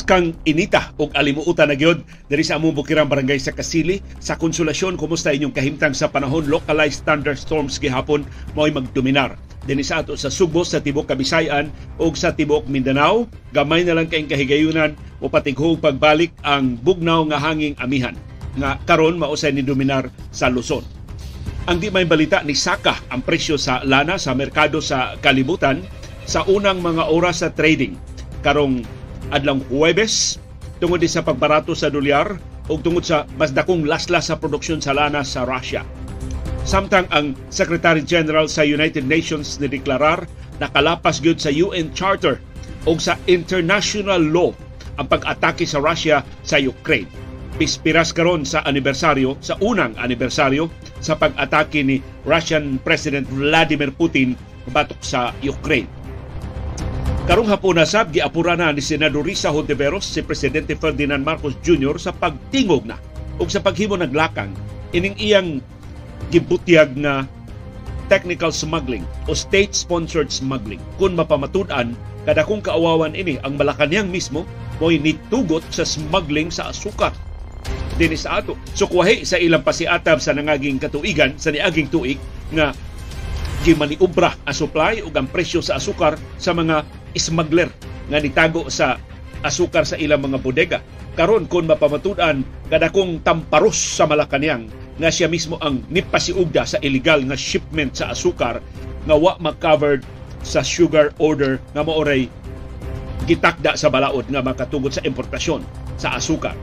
Lapas kang inita og alimuutan na gyud. Diri sa among bukirang barangay sa Kasili. Sa konsolasyon kumusta inyong kahimtang sa panahon? Localized thunderstorms gihapon mo'y magdominar dinhi sa ato sa Subo sa tibok Kabisayan ug sa tibok Mindanao. Gamay na lang kay kahigayunan. O patighog pagbalik ang bugnaw nga hanging amihan. Nga karon mausay ni dominar sa Luzon. Ang di may balita ni Saka ang presyo sa lana sa merkado sa kalibutan sa unang mga oras sa trading. Karong adlang Huwebes tungod sa pagbarato sa dolyar ug tungod sa mas dakong laslas sa produksyon sa lana sa Russia. Samtang ang Secretary General sa United Nations ni deklarar nakalapas gyud sa UN Charter o sa international law ang pag-atake sa Russia sa Ukraine. Pispiras karon sa anibersaryo, sa unang anibersaryo sa pag-atake ni Russian President Vladimir Putin batok sa Ukraine. Karong hapon na sab giapura na ni Senador Risa Hontiveros si Presidente Ferdinand Marcos Jr. sa pagtingog na ug sa paghimo naglakang ining iyang gibutyag na technical smuggling o state-sponsored smuggling. Kung mapamatud-an, kada kung kaawawan ini ang Malacanang mismo mo'y nitugot sa smuggling sa asukar din sa ato. So kuwahi sa ilang pasiatab sa nangaging katuigan sa niaging tuig nga gimaniubra ang supply ug ang presyo sa asukar sa mga smuggler nga nitago sa asukar sa ilang mga bodega. Karon kung mapamatudan kadakong tamparos sa Malacañang nga siya mismo ang nipasiugda sa illegal nga shipment sa asukar nga wa mag-covered sa sugar order nga maoray gitakda sa balaod nga makatugod sa importasyon sa asukar.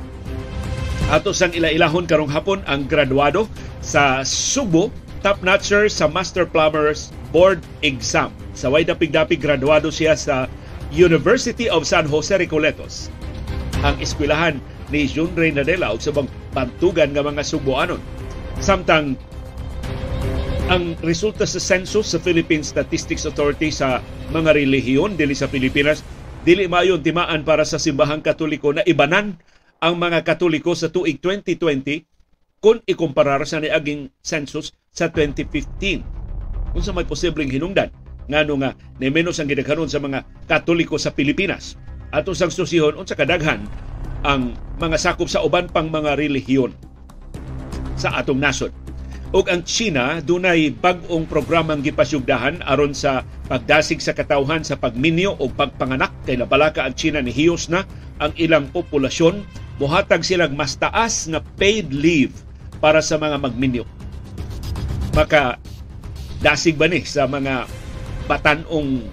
Ato sang ila-ilahon karong hapon ang graduado sa Subo top notcher sa Master Plumbers Board Exam. Sa way dapig-dapig graduado siya sa University of San Jose Recoletos. Ang eskwelahan ni Jun Reynadela ug subang bantugan nga mga Suboanon. Samtang ang resulta sa census sa Philippine Statistics Authority sa mga relihiyon dili sa Pilipinas dili mayon timaan para sa simbahang katoliko na ibanan ang mga katoliko sa tuig 2020 kung ikumparar sa niaging census sa 2015. Kung sa may posibleng hinungdan, ngano nga ni menos ang gidaghanon sa mga katoliko sa Pilipinas. Ato sang susihon unsa kadaghan ang mga sakop sa uban pang mga relihiyon sa atong nasod. Ug ang China dunay bag-ong programang gipasyugdahan aron sa pagdasig sa katawhan sa pagminyo o pagpanganak kay nabalaka ang China ni hiyos na ang ilang populasyon buhatag silang mas taas nga paid leave para sa mga magminyo. Maka dasig ba ni sa mga batanong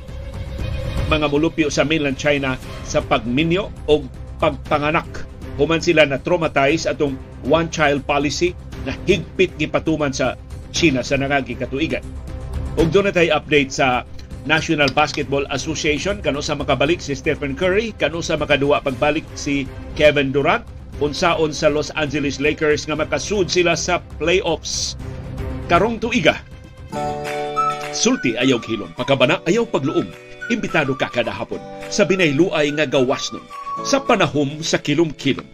mga mulupyo sa mainland China sa pagminyo o pagpanganak. Human sila na traumatized atong one-child policy na higpit gipatuman sa China sa nangagi katuigan. Ug doon na tayo update sa National Basketball Association kano sa makabalik si Stephen Curry, kano sa makaduwa pagbalik si Kevin Durant, unsaon sa Los Angeles Lakers nga makasud sila sa playoffs. Karong tuiga. Sulti ayaw kilon, pakabana ayaw pagluom. Imbitado ka kada hapon sa binayluay nga gawas nun sa panahom sa kilom-kilom.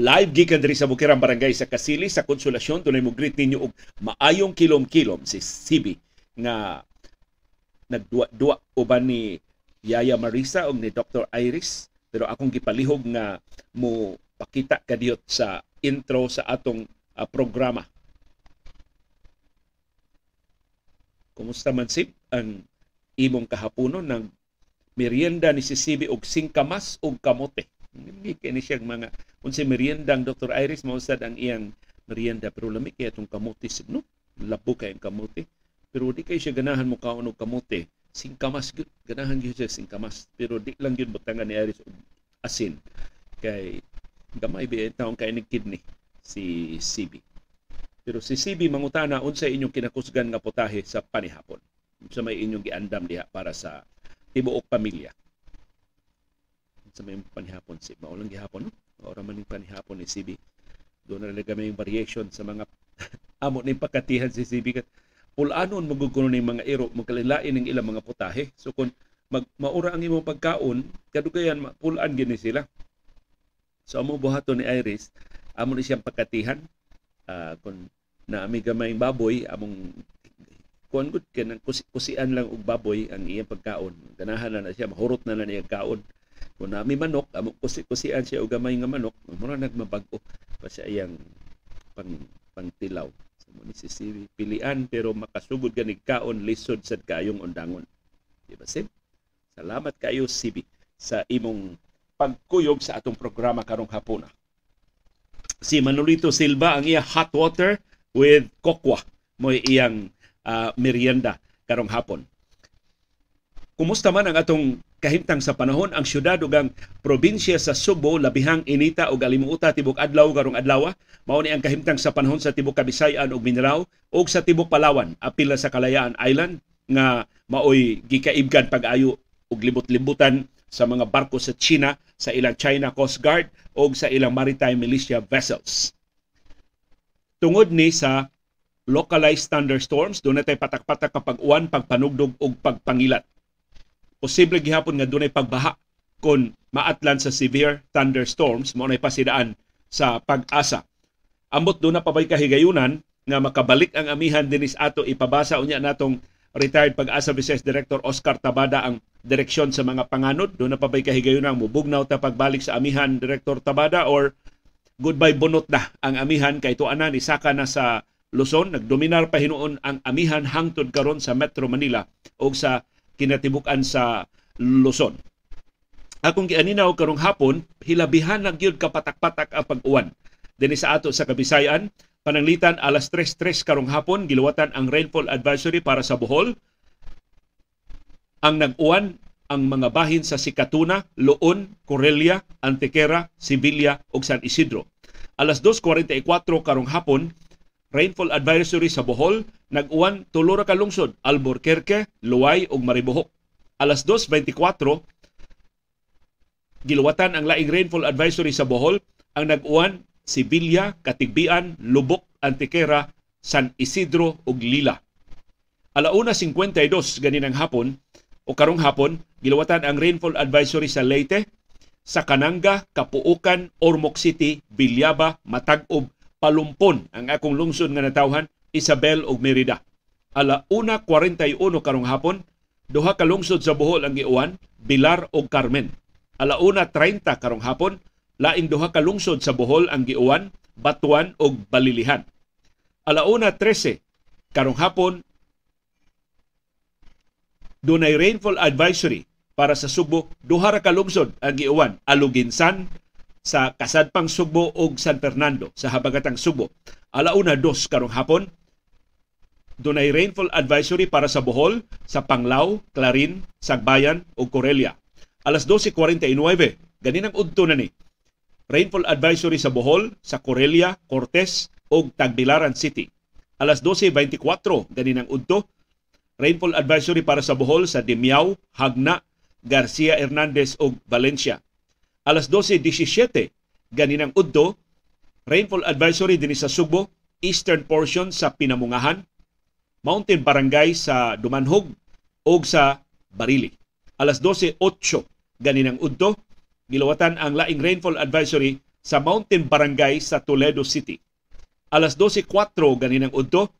Live gikan diri sa Bukirang Barangay sa Kasili sa Konsolasyon dunay mo greet ninyo og maayong kilom-kilom si Sibi nga nagduwa-duwa uban ni Yaya Marisa og ni Dr. Iris pero akong gipalihog nga mo pakita kadiyot sa intro sa atong uh, programa. Kumusta man sip ang imong kahaponon ng merienda ni si Sibi og singkamas og kamote. Hindi kini siya mga unsa merienda ang Dr. Iris mausad ang iyang merienda pero lami kay atong kamote no? Labo kay ang kamote. Pero di kay siya ganahan mo kaon og kamote. Singkamas gyud ganahan gyud siya singkamas pero di lang gyud butangan ni Iris og asin. Kay gamay bi taong kay ni kidney si CB. Pero si CB mangutana unsa inyong kinakusgan nga putahe sa panihapon. Unsa may inyong giandam diha para sa tibuok pamilya? Sa may panihapon si maulang gihapon no? Ora man ning panihapon ni CB doon na lang may variation sa mga amo ning pagkatihan si CB pulanon maguguno ning mga iro magkalilain ning ilang mga putahe so kung mag maura ang imong pagkaon kadugayan pulaan gini sila so amo buhaton ni Iris amo ni siyang pagkatihan uh, kung na ami gamayng baboy among kuan gud kanang kusian lang og baboy ang iyang pagkaon. Ganahan na, na siya mahurot na na niya kaon. Kung nami manok, amo kusi-kusian siya og gamay nga manok, mura nagmabag-o pa siya iyang pang pangtilaw. So mo ni si pilian pero makasugod ganig kaon lisod sad kayong undangon. Di ba sim? Salamat kayo Sibi sa imong pagkuyog sa atong programa karong hapon. Si Manolito Silva ang iya hot water with kokwa mo iyang uh, merienda karong hapon. Kumusta man ang atong kahimtang sa panahon ang syudad ug ang probinsya sa Subo labihang inita ug alimuota tibok adlaw karong adlaw mao ni ang kahimtang sa panahon sa tibok Kabisayan ug Mindanao ug sa tibok Palawan apil sa Kalayaan Island nga maoy gikaibgan pag-ayo ug libot-libutan sa mga barko sa China, sa ilang China Coast Guard o sa ilang maritime militia vessels. Tungod ni sa localized thunderstorms, doon natin patak-patak kapag uwan, pagpanugdog o pagpangilat. Posible gihapon nga doon ay pagbaha kung maatlan sa severe thunderstorms, mo na pasidaan sa pag-asa. Ambot doon na pabay kahigayunan nga makabalik ang amihan dinis ato ipabasa unya natong retired pag-asa Vice Director Oscar Tabada ang direksyon sa mga panganod. Doon na pa ba'y kahigayon ang mubugnaw ta pagbalik sa amihan Director Tabada or goodbye bunot na ang amihan kay tuana ni Saka na sa Luzon. Nagdominar pa hinuon ang amihan hangtod karon sa Metro Manila o sa kinatibukan sa Luzon. Akong gianinaw karong hapon, hilabihan na gyud kapatak-patak ang pag-uwan. Dinhi sa ato sa Kabisayan, Pananglitan alas 3.3 karong hapon, giluwatan ang rainfall advisory para sa Bohol. Ang nag-uwan ang mga bahin sa Sikatuna, Loon, Corelia, Antequera, Sibilia ug San Isidro. Alas 2.44 karong hapon, rainfall advisory sa Bohol, nag-uwan tulo ka lungsod, Albuquerque, Luay ug Maribohok. Alas 2.24 giluwatan ang laing rainfall advisory sa Bohol, ang nag-uwan Sibilya, Katigbian, Lubok, Antiquera, San Isidro ug Lila. Alauna 52 ganinang hapon o karong hapon giluwatan ang rainfall advisory sa Leyte, sa Kananga, Kapuukan, Ormoc City, Bilyaba, Matag-ob, Palumpon ang akong lungsod nga natawhan Isabel ug Merida. Ala una 41 karong hapon, duha ka lungsod sa Bohol ang giuwan, Bilar ug Carmen. Ala una 30 karong hapon, Laing duha ka lungsod sa Bohol ang giuwan, Batuan ug Balilihan. Alauna 13 karong hapon dunay rainfall advisory para sa Subo duha ra ka lungsod ang giuwan, Aluginsan sa Kasadpang Subo ug San Fernando sa habagatang Subo. Alauna 2 karong hapon dunay rainfall advisory para sa Bohol, sa Panglao, Clarin, Sagbayan ug Corelia. Alas 12:49 ganinang udto na ni rainfall advisory sa Bohol, sa Corelia, Cortes ug Tagbilaran City. Alas 12:24 ganinang udto, rainfall advisory para sa Bohol sa Dimiao, Hagna, Garcia Hernandez ug Valencia. Alas 12:17 ganinang udto, rainfall advisory dinhi sa Subo, eastern portion sa Pinamungahan, Mountain Barangay sa Dumanhog ug sa Barili. Alas 12:08 ganinang udto, gilawatan ang laing rainfall advisory sa Mountain Barangay sa Toledo City. Alas 12.04 ganinang udto,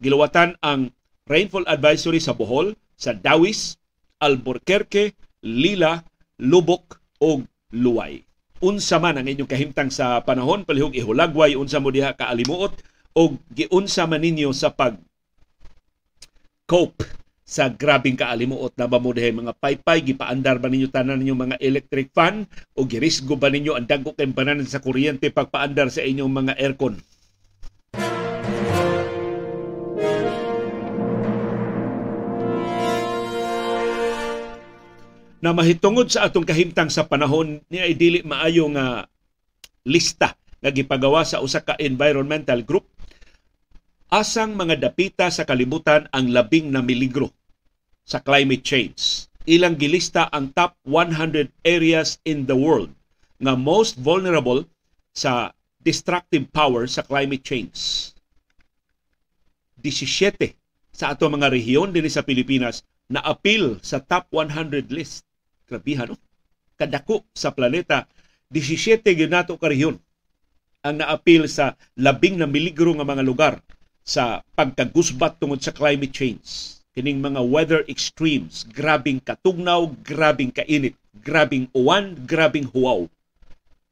gilawatan ang rainfall advisory sa Bohol, sa Dawis, Albuquerque, Lila, Lubok ug Luway. Unsa man ang inyong kahimtang sa panahon, palihog ihulagway unsa mo diha kaalimuot o giunsa man ninyo sa pag cope sa grabing kaalimuot na mamudahay mga paypay gipaandar ba ninyo tanan ninyo mga electric fan o girisgo ba ninyo ang dagko kay sa kuryente pagpaandar sa inyong mga aircon na mahitungod sa atong kahimtang sa panahon ni ay dili maayo nga lista nga gipagawa sa usa ka environmental group asang mga dapita sa kalibutan ang labing na miligro sa climate change. Ilang gilista ang top 100 areas in the world nga most vulnerable sa destructive power sa climate change. 17 sa ato mga rehiyon din sa Pilipinas na appeal sa top 100 list. Grabihan, no? Kadako sa planeta, 17 gyud nato ka rehiyon ang naapil sa labing na miligro nga mga lugar sa pagkagusbat tungod sa climate change. Kining mga weather extremes, grabing katugnaw, grabing kainit, grabing uwan, grabing huwaw,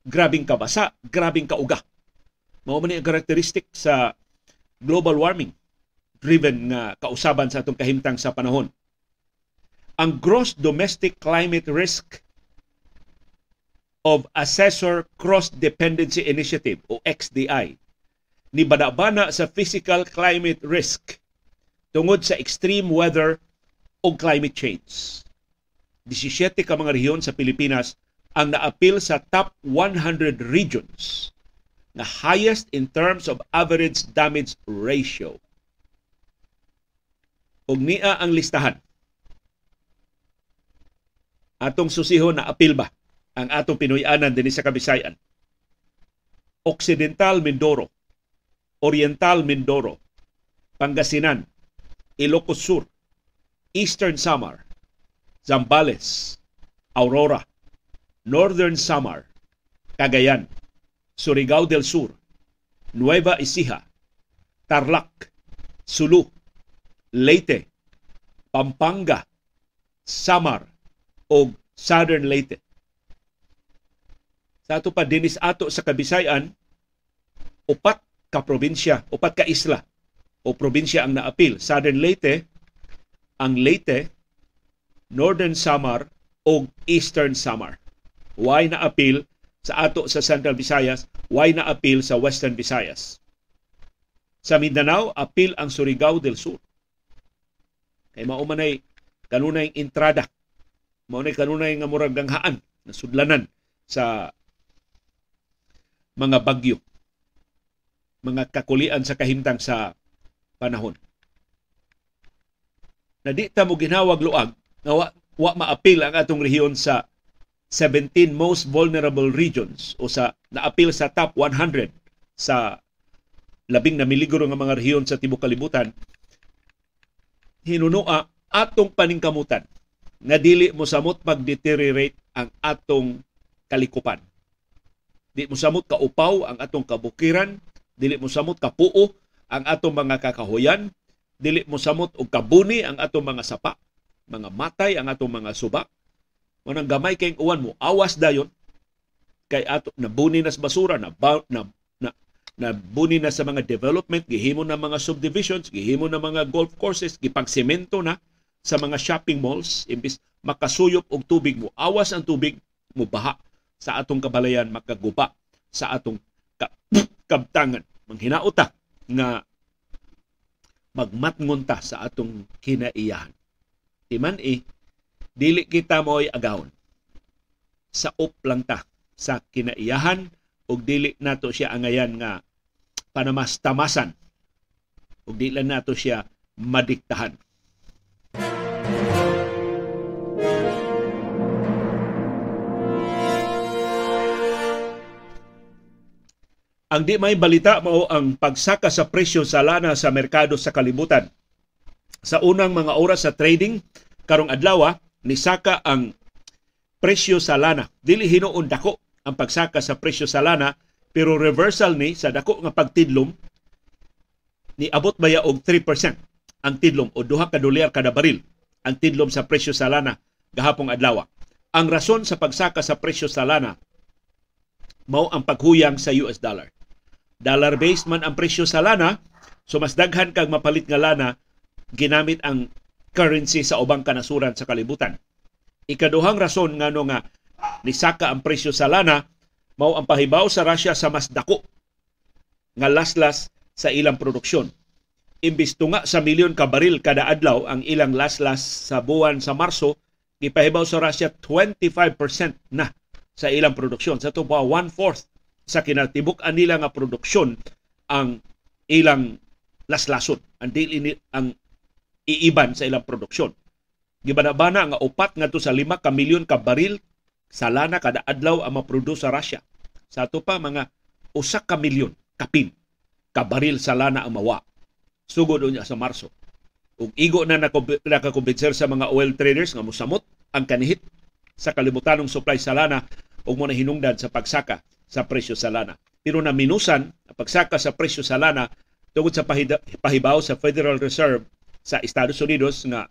grabing kabasa, grabing kauga. Mao man ang karakteristik sa global warming driven nga kausaban sa atong kahimtang sa panahon. Ang gross domestic climate risk of Assessor Cross Dependency Initiative o XDI ni badabana sa physical climate risk tungod sa extreme weather o climate change. 17 ka mga rehiyon sa Pilipinas ang naapil sa top 100 regions na highest in terms of average damage ratio. Ug niya ang listahan. Atong susihon na apil ba ang atong Pinoyanan dinhi sa Kabisayan. Occidental Mindoro, Oriental Mindoro, Pangasinan, Ilocos Sur, Eastern Samar, Zambales, Aurora, Northern Samar, Cagayan, Surigao del Sur, Nueva Ecija, Tarlac, Sulu, Leyte, Pampanga, Samar o Southern Leyte. Sa ato pa dinis ato sa Kabisayan, upat ka probinsya, upat ka isla o probinsya ang naapil. Southern Leyte, ang Leyte, Northern Samar o Eastern Samar. Why naapil sa ato sa Central Visayas, why naapil sa Western Visayas. Sa Mindanao, apil ang Surigao del Sur. Kay mao man ay kanunay entrada. Mao nay kanunay nga murag ganghaan na sudlanan sa mga bagyo, mga kakulian sa kahimtang sa panahon. Na di ta mo ginawag luag nga wa, wa maapil ang atong rehiyon sa 17 most vulnerable regions o sa naapil sa top 100 sa labing na miligro nga mga rehiyon sa tibok kalibutan hinunua atong paningkamutan nga dili mo samot pag-deteriorate ang atong kalikupan. Di mo samot ka upaw ang atong kabukiran, dili mo samot ka puo ang atong mga kakahuyan, dili mo samot og kabuni ang atong mga sapa, mga matay ang atong mga suba. Manang gamay kay uwan mo, awas dayon. Kay ato nabuni na sa basura na, na na na buni na sa mga development, gihimo na mga subdivisions, gihimo na mga golf courses, gipagsemento na sa mga shopping malls imbis makasuyop og tubig mo awas ang tubig mo baha sa atong kabalayan makaguba sa atong ka- kabtangan. Manghinauta nga magmatngon ta sa atong kinaiyahan. Timan eh, dili kita mo'y agawon. Sa up lang ta sa kinaiyahan ug dili nato siya angayan nga panamas-tamasan ug dili nato siya madiktahan. Ang di may balita mao ang pagsaka sa presyo sa lana sa merkado sa kalibutan. Sa unang mga oras sa trading karong adlaw nisaka ang presyo sa lana. Dili hinuon dako ang pagsaka sa presyo sa lana pero reversal ni sa dako nga pagtidlom ni abot baya og 3% ang tidlom o duha ka dolyar kada baril ang tidlom sa presyo sa lana gahapong adlaw. Ang rason sa pagsaka sa presyo sa lana mao ang paghuyang sa US dollar dollar-based man ang presyo sa lana, so mas daghan kag mapalit nga lana ginamit ang currency sa ubang kanasuran sa kalibutan. Ikaduhang rason nga no nga nisaka ang presyo sa lana mao ang pahibaw sa Russia sa mas dako nga laslas sa ilang produksyon. Imbis tunga sa milyon ka baril kada adlaw ang ilang laslas sa buwan sa Marso, gipahibaw sa Russia 25% na sa ilang produksyon. Sa ito pa, one-fourth sa kinatibuk nila nga produksyon ang ilang laslason ang dili ang iiban sa ilang produksyon. Gibanabana nga upat ngadto sa lima ka milyon ka baril sa lana kada adlaw ang maproduce sa Russia. Sa ato pa mga usa ka milyon kapin ka baril sa lana ang mawa. Sugod unya sa Marso. Ug igo na nakakumbinser sa mga oil traders nga mosamot ang kanihit sa kalibutanong supply sa lana ug mo na hinungdan sa pagsaka sa presyo sa lana. Pero na minusan, pagsaka sa presyo sa lana tungod sa pahibaw sa Federal Reserve sa Estados Unidos nga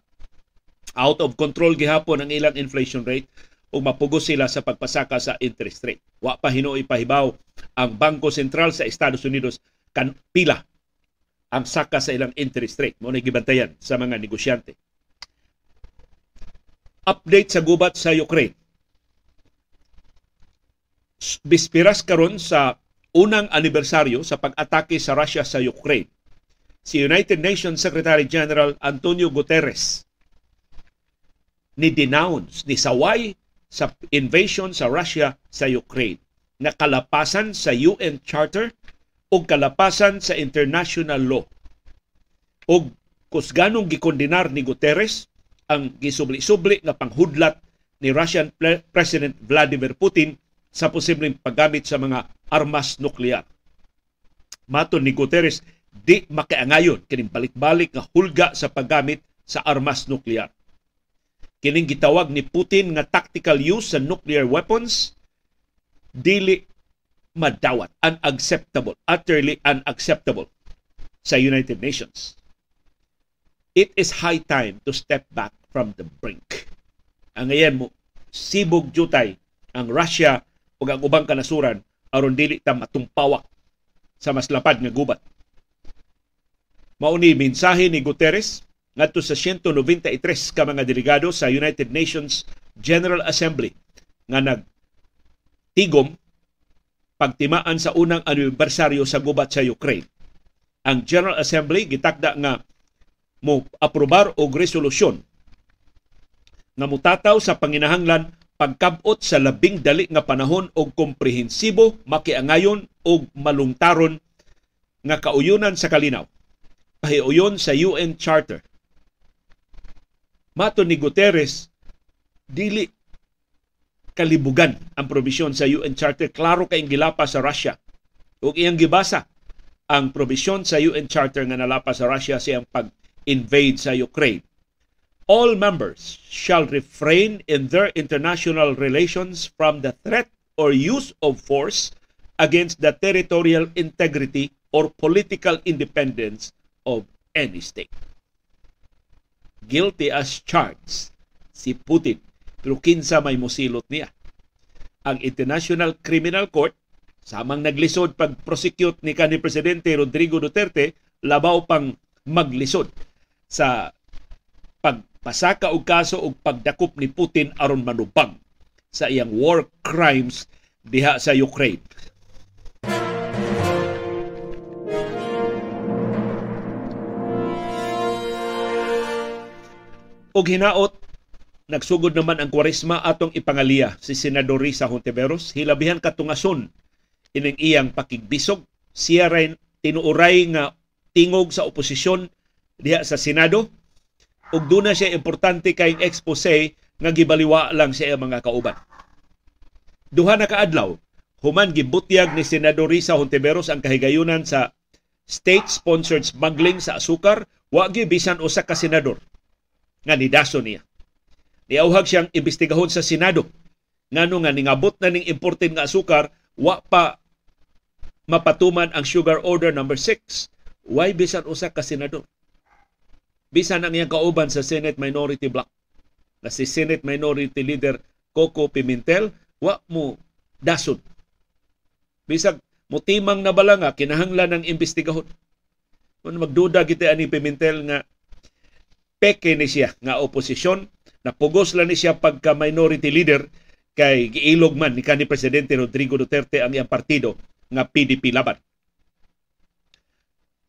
out of control gihapon ang ilang inflation rate ug mapugos sila sa pagpasaka sa interest rate. Wa pa hinuoy pahibaw ang Bangko Sentral sa Estados Unidos kan pila ang saka sa ilang interest rate. Mo gibantayan sa mga negosyante. Update sa gubat sa Ukraine. Bispiras karon sa unang anibersaryo sa pag-atake sa Russia sa Ukraine. Si United Nations Secretary General Antonio Guterres ni denounce, ni saway sa invasion sa Russia sa Ukraine na kalapasan sa UN Charter o kalapasan sa international law. O kusganong gikondinar ni Guterres ang gisubli-subli nga panghudlat ni Russian President Vladimir Putin sa posibleng paggamit sa mga armas nuklear. Maton ni Guterres, di makiangayon kining balik-balik nga hulga sa paggamit sa armas nuklear kining gitawag ni Putin nga tactical use sa nuclear weapons dili madawat unacceptable utterly unacceptable sa United Nations. It is high time to step back from the brink. Ang ngayon mo sibog jutay ang Russia ug ang ubang kanasuran aron dili ta matumpawak sa mas lapad nga gubat mauni mensahe ni Guterres ngadto sa 193 ka mga delegado sa United Nations General Assembly nga nagtigom pagtimaan sa unang anibersaryo sa gubat sa Ukraine. Ang General Assembly gitakda nga mo aprobar og resolusyon nga mutataw sa panginahanglan pagkabot sa labing dali nga panahon og komprehensibo, makiangayon og malungtaron nga kauyunan sa kalinaw. Pahiuyon sa UN Charter Mato ni Guterres, dili kalibugan ang probisyon sa UN Charter. Klaro kay gilapa sa Russia. Ug iyang gibasa ang probisyon sa UN Charter nga nalapa sa Russia siyang pag-invade sa Ukraine. All members shall refrain in their international relations from the threat or use of force against the territorial integrity or political independence of any state guilty as charged si Putin. Pero kinsa may musilot niya. Ang International Criminal Court, samang naglisod pag-prosecute ni kanhi Presidente Rodrigo Duterte, labaw pang maglisod sa pagpasaka og kaso og pagdakop ni Putin aron manubag sa iyang war crimes diha sa Ukraine. Og hinaot, nagsugod naman ang kwarisma atong ipangaliya si Senador Risa Hontiveros. Hilabihan katungason ining iyang pakigbisog. Siya rin tinuuray nga tingog sa oposisyon diha sa Senado. Ug doon na siya importante kay expose nga gibaliwa lang siya mga kauban. Duha na kaadlaw, human gibutyag ni Senador Risa Hontiveros ang kahigayunan sa state-sponsored smuggling sa asukar, wa bisan usa ka senador nga nidaso niya. Niauhag siyang imbestigahon sa Senado ngano nga ningabot na ning imported nga asukar wa pa mapatuman ang sugar order number 6 why bisan usa ka senador bisan ang iyang kauban sa Senate Minority Block na si Senate Minority Leader Coco Pimentel wa mo dasod. Bisag mutimang na bala nga kinahanglan ng imbestigahon kung magduda kita ani Pimentel nga peke ni siya nga oposisyon napugos lang ni siya pagka minority leader kay giilog man ni kanhi presidente Rodrigo Duterte ang iyang partido nga PDP laban.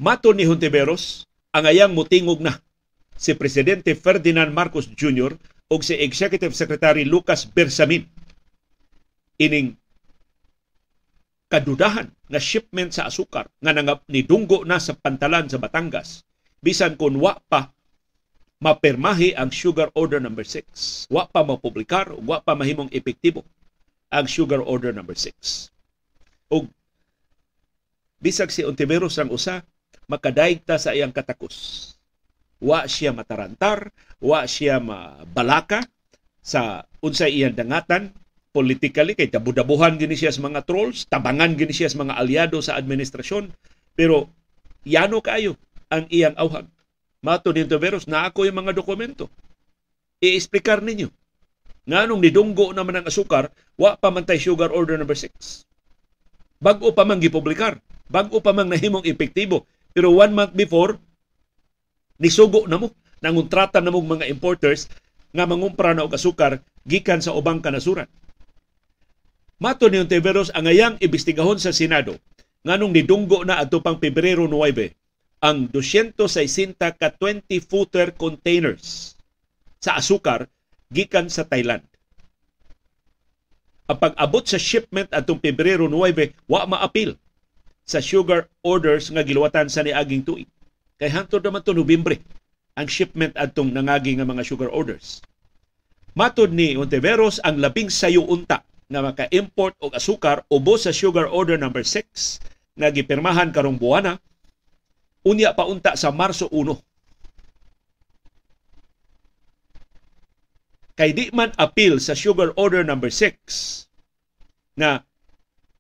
Mato ni Hontiveros ang ayang mutingog na si presidente Ferdinand Marcos Jr. o si Executive Secretary Lucas Bersamin ining kadudahan nga shipment sa asukar nga nangap ni dunggo na sa pantalan sa Batangas bisan kun wa pa mapirmahi ang Sugar Order number 6. Wa pa mapublikar, wa pa mahimong epektibo ang Sugar Order number 6. Ug bisag si Ontiveros ang usa, makadaig ta sa iyang katakos. Wa siya matarantar, wa siya mabalaka sa unsay iyang dangatan politically kay tabudabuhan gini siya sa mga trolls, tabangan gini siya sa mga aliado sa administrasyon, pero yano kayo ang iyang awhag. Mato ni Ontiveros, na ako yung mga dokumento. I-explicar ninyo. Nga nung nidunggo naman ang asukar, wa pa man sugar order number 6. Bago pa man gipublikar. Bago pa man nahimong epektibo. Pero one month before, nisugo na mo. Nanguntrata na mga importers nga mangumpra na og asukar gikan sa ubang kanasuran. Mato ni Ontiveros ang ayang ibistigahon sa Senado nganong nidunggo na adto pang Pebrero 9 ang 260 ka 20 footer containers sa asukar gikan sa Thailand. Ang pag-abot sa shipment atong Pebrero 9 wa maapil sa sugar orders nga giluwatan sa niaging tuig. Kay hangtod naman to Nobyembre ang shipment atong nangagi nga mga sugar orders. Matod ni Ontiveros ang labing sayo unta nga maka-import og asukar ubos sa sugar order number 6 nga gipirmahan karong buwana unya pa unta sa Marso 1. Kay di man appeal sa sugar order number 6 na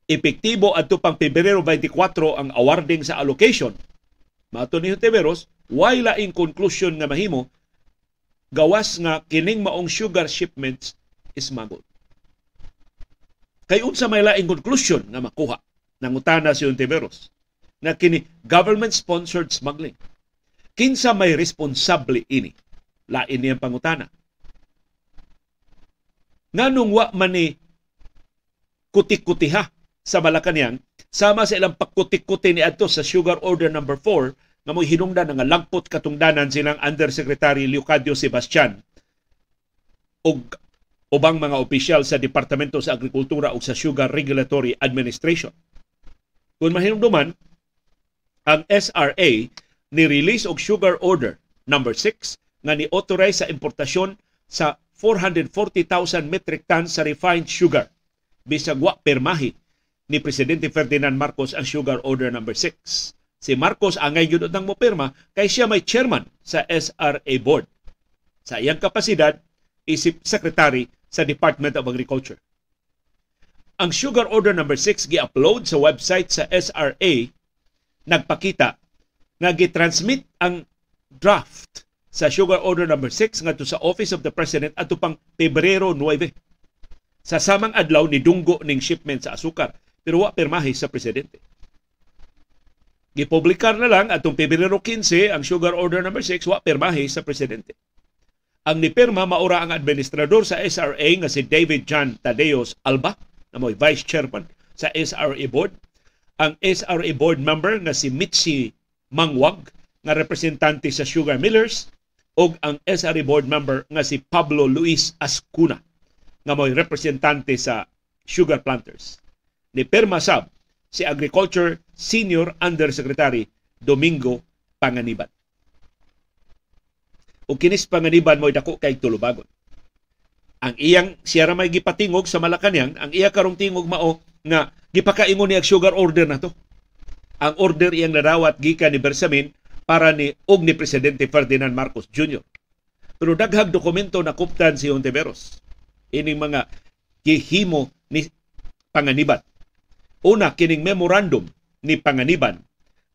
epektibo adto pang Pebrero 24 ang awarding sa allocation. Mato ni Hontiveros, why laing conclusion nga mahimo gawas nga kining maong sugar shipments is magod. Kay unsa may laing conclusion nga makuha ng utana si Ontiveros na kini government-sponsored smuggling. Kinsa may responsable ini? Lain niyang pangutana. Nganong wa man ni kutik-kutiha sa Malacanang sama sa ilang pagkutik-kuti ni adto sa Sugar Order number 4 nga mo hinungdan nga lagpot katungdanan silang Undersecretary Leocadio Sebastian og ubang mga opisyal sa Departamento sa Agrikultura o sa Sugar Regulatory Administration. Kung mahinumduman, ang SRA ni-release og Sugar Order number 6 nga ni-authorize sa importasyon sa 440,000 metric tons sa refined sugar bisag wa permahi ni Presidente Ferdinand Marcos ang Sugar Order number 6. Si Marcos angay gyud mo pirma kay siya may chairman sa SRA board. Sa iyang kapasidad isip secretary sa Department of Agriculture. Ang Sugar Order number 6 gi-upload sa website sa SRA nagpakita nga gi-transmit ang draft sa Sugar Order number 6 ngadto sa Office of the President adto pang Pebrero 9. Sa samang adlaw ni dunggo ning shipment sa asukar pero wa pirmahi sa presidente. Gipublikar na lang atong Pebrero 15 ang Sugar Order number 6 wa pirmahi sa presidente. Ang nipirma maura ang administrador sa SRA nga si David John Tadeos Alba na mo'y vice chairman sa SRA board. Ang SRA board member nga si Mitzi Mangwag nga representante sa Sugar Millers ug ang SRA board member nga si Pablo Luis Ascuna nga mo'y representante sa Sugar Planters. Ni Perma Sab si Agriculture Senior Undersecretary Domingo Panganiban o kinis panganiban mo dako kay tulubagon. Ang iyang siya may gipatingog sa Malacañang, ang iya karong tingog mao nga gipakaingon ni sugar order na to. Ang order iyang nadawat gikan ni Bersamin para ni og ni presidente Ferdinand Marcos Jr. Pero daghag dokumento na kuptan si Ontiveros. Ining mga gihimo ni Panganiban. Una, kining memorandum ni Panganiban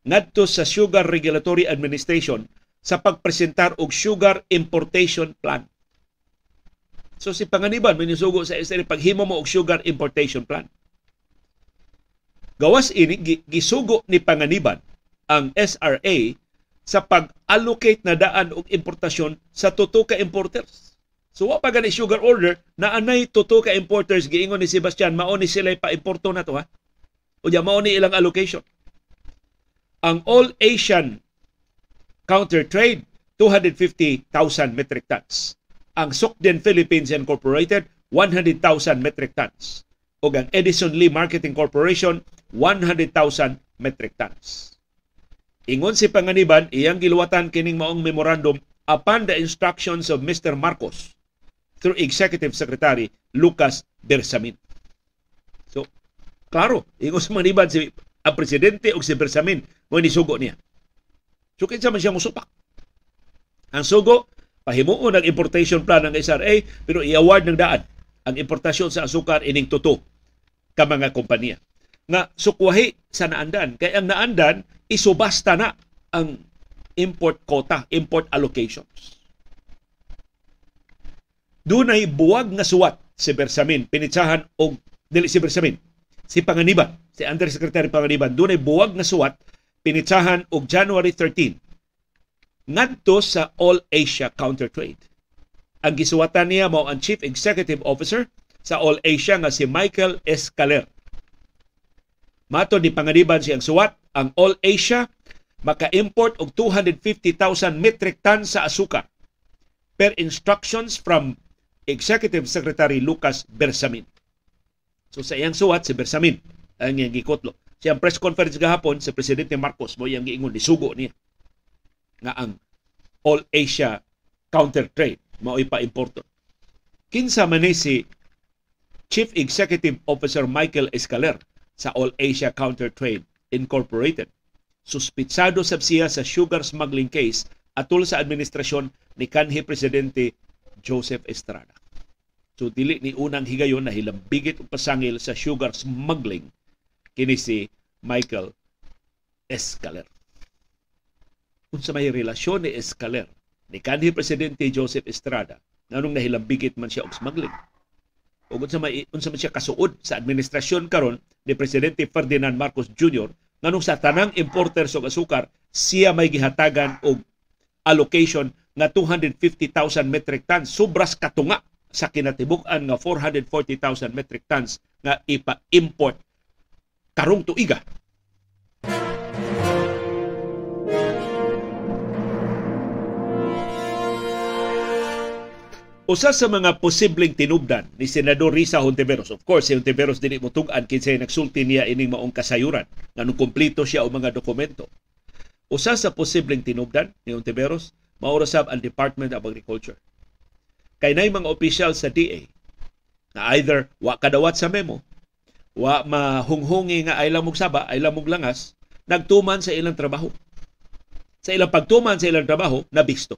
ngadto sa Sugar Regulatory Administration sa pagpresentar og sugar importation plan. So si Panganiban minisugo sa SRA paghimo mo og sugar importation plan. Gawas ini gisugo ni Panganiban ang SRA sa pag-allocate na daan og importasyon sa tuto ka importers. So wa pa gani sugar order na anay tuto ka importers giingon ni Sebastian mao ni sila pa-importo na to ha. O ya mao ni ilang allocation. Ang All Asian counter trade 250,000 metric tons. Ang Sukden Philippines Incorporated 100,000 metric tons. O ang Edison Lee Marketing Corporation 100,000 metric tons. Ingon si Panganiban, iyang giluwatan kining maong memorandum upon the instructions of Mr. Marcos through Executive Secretary Lucas Bersamin. Klaro, ingon si Panganiban si ang presidente o si Bersamin mo nisugo niya. So kinsa man siya musupak. Ang sugo, pahimuon ang importation plan ng SRA pero i-award ng daan ang importasyon sa asukar ining tuto ka mga kompanya. Nga sukwahi sa naandan. Kay ang naandan, isubasta na ang import quota, import allocations. Dunay buwag nga suwat si Bersamin, pinitsahan og dili si Bersamin, si Panganiban, si Undersecretary Panganiban, dunay buwag nga suwat pinitsahan og January 13 ngadto sa All Asia Counter Trade. Ang gisuwatan niya mao ang Chief Executive Officer sa All Asia nga si Michael Escaler. Mato ni Panganiban siyang suwat, ang All Asia maka-import og 250,000 metric tons sa asukar per instructions from Executive Secretary Lucas Bersamin. So sa iyang suwat si Bersamin ang iyang gikotlo. Siyang press conference gahapon si Presidente Marcos mo iyang giingon disugo niya nga ang All Asia Counter Trade mao ipa-importo. Kinsa man ni si Chief Executive Officer Michael Escaler sa All Asia Counter Trade Incorporated. Suspitsado sab siya sa sugar smuggling case atol sa administrasyon ni kanhi presidente Joseph Estrada. So dili ni unang higayon na hilambigit og pasangil sa sugar smuggling kini si Michael Escaler. Unsa may relasyon ni Escaler ni kanhi presidente Joseph Estrada nganong nahilambigit man siya og smuggling. Ug unsa may unsa man siya kasuod sa administrasyon karon ni presidente Ferdinand Marcos Jr. nganong sa tanang importers og asukar siya may gihatagan og allocation nga 250,000 metric tons sobras katunga sa kinatibuk-an nga 440,000 metric tons nga ipa-import karong tuiga. Usa sa mga posibleng tinubdan ni Senador Risa Hontiveros. Of course, si Hontiveros dili mo tug-an kinsay nagsulti niya ining maong kasayuran nga nung kumpleto siya o mga dokumento. Usa sa posibleng tinubdan ni Hontiveros, maurasab ang Department of Agriculture. Kay nay mga opisyal sa DA na either wa kadawat sa memo, wa mahunghungi nga ay lamog saba, ay lamog langas, nagtuman sa ilang trabaho. Sa ilang pagtuman sa ilang trabaho, nabisto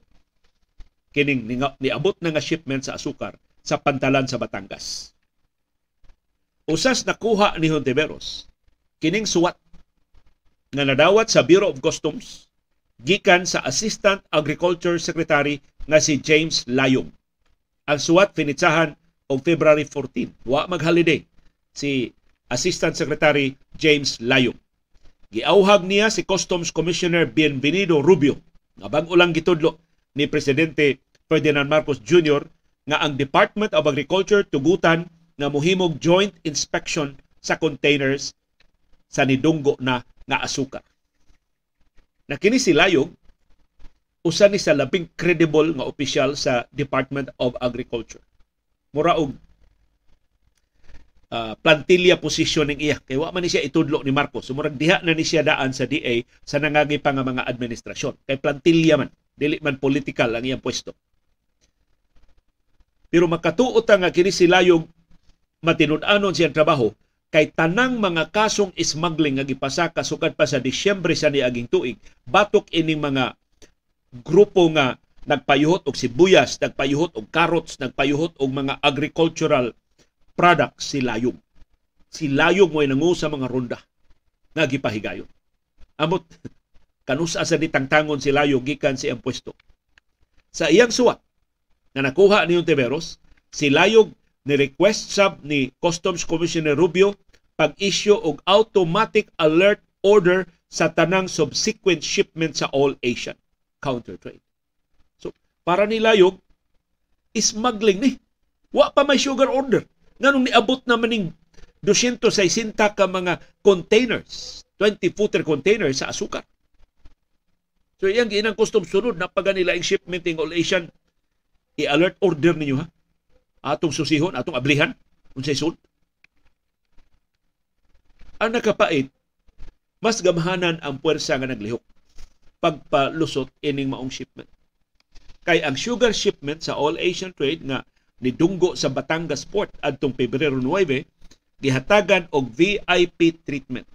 kining niabot na nga shipment sa asukar sa pantalan sa Batangas. Usas nakuha ni Hontiveros kining suwat nga nadawat sa Bureau of Customs gikan sa Assistant Agriculture Secretary nga si James Layong. Ang suwat finitsahan og February 14. Wa mag-holiday si Assistant Secretary James Layong. Giauhag niya si Customs Commissioner Bienvenido Rubio nga bag ulang gitudlo ni Presidente Ferdinand Marcos Jr. nga ang Department of Agriculture tugutan nga muhimog joint inspection sa containers sa nidunggo na nga asukar. Na kini si Layog usa ni sa labing credible nga opisyal sa Department of Agriculture. Mura og uh, plantilla position ning iya kay wa man ni siya itudlo ni Marcos. Sumurag diha na ni siya daan sa DA sa nangagi pa nga mga administrasyon. Kay plantilla man dili man political ang iyang pwesto. Pero makatuot nga kini si Layog matinud-anon siyang trabaho kay tanang mga kasong smuggling nga gipasaka sukad pa sa Disyembre sa niaging tuig batok ining mga grupo nga nagpayuhot og sibuyas, nagpayuhot og carrots, nagpayuhot og mga agricultural products si Layog. Si Layog mo nangu sa mga ronda nga gipahigayon. Amot kanusa sa ditangtangon si Layo gikan iyang pwesto. Sa iyang suwat na nakuha ni Ontiveros, si Layog ni request sub ni Customs Commissioner Rubio pag-issue og automatic alert order sa tanang subsequent shipment sa All Asian counter trade. So, para ni Layog, smuggling ni. Wa pa may sugar order. Nganong niabot naman ning 260 ka mga containers, 20-footer containers sa asukar. So iyang ginang custom sunod na pag nila ang shipment ng All Asian i-alert order ninyo ha. Atong susihon, atong ablihan unsay sud. Ang nakapait mas gamhanan ang puwersa nga naglihok pagpalusot ining maong shipment. Kay ang sugar shipment sa All Asian Trade nga nidunggo sa Batangas Port adtong Pebrero 9 gihatagan og VIP treatment.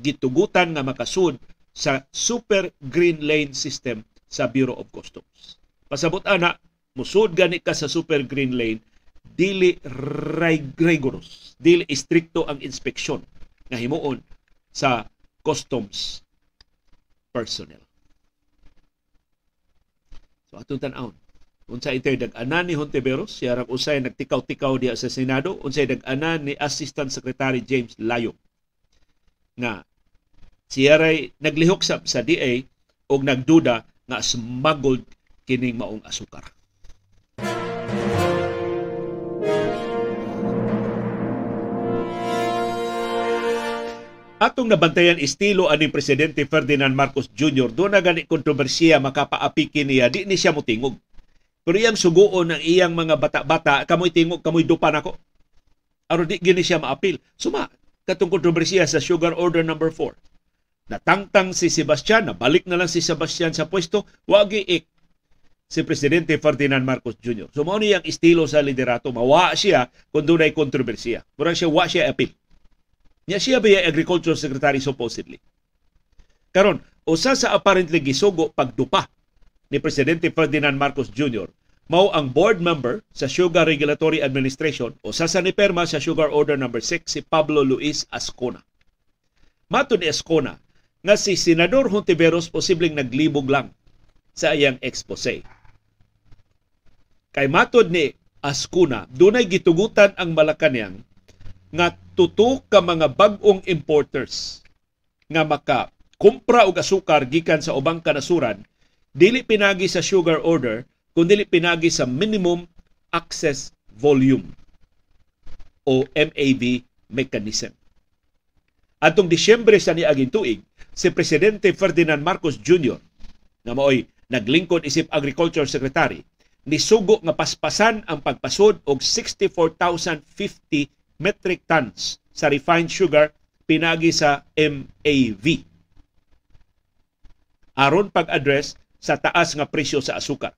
Gitugutan nga makasud sa Super Green Lane System sa Bureau of Customs. Pasabot ana, musud gani ka sa Super Green Lane, dili rigorous, dili istrikto ang inspeksyon nga himuon sa customs personnel. So atong tan-awon. Unsay intay dag-anan ni Hontiveros, siya rang usay nagtikaw-tikaw diya sa Senado, unsay dag-anan ni Assistant Secretary James Layo nga siya ray naglihok sa, sa DA og nagduda nga smuggled kining maong asukar. Atong nabantayan estilo aning presidente Ferdinand Marcos Jr. doon na gani kontrobersiya makapaapiki niya di ni siya mutingog. Pero iyang suguon ng iyang mga bata-bata kamoy tingog kamoy dupan ako. Aron di gini siya maapil. Suma katong kontrobersiya sa Sugar Order number 4. Natangtang si Sebastian, nabalik na lang si Sebastian sa pwesto, wagi ik si Presidente Ferdinand Marcos Jr. So mao niyang estilo sa liderato, mawa siya kung doon ay kontrobersiya. Murang siya wa siya apil. Nya siya ba Agriculture Secretary supposedly. Karon, usa sa apparently gisugo pagdupa ni Presidente Ferdinand Marcos Jr. mao ang board member sa Sugar Regulatory Administration o sa ni perma sa Sugar Order number 6 si Pablo Luis Ascona. Mato ni Ascona nga si Senador Hontiveros posibleng naglibog lang sa iyang expose. Kay matod ni Ascuna, dunay gitugutan ang Malacanang nga tuto ka mga bag-ong importers nga maka kumpra og asukar gikan sa ubang kanasuran dili pinagi sa sugar order kundi pinagi sa minimum access volume o MAV mechanism. Atong Disyembre sa niaging tuig, si Presidente Ferdinand Marcos Jr. na maoy naglingkod isip Agriculture Secretary nisugo nga paspasan ang pagpasod og 64,050 metric tons sa refined sugar pinagi sa MAV. Aron pag-address sa taas nga presyo sa asukar.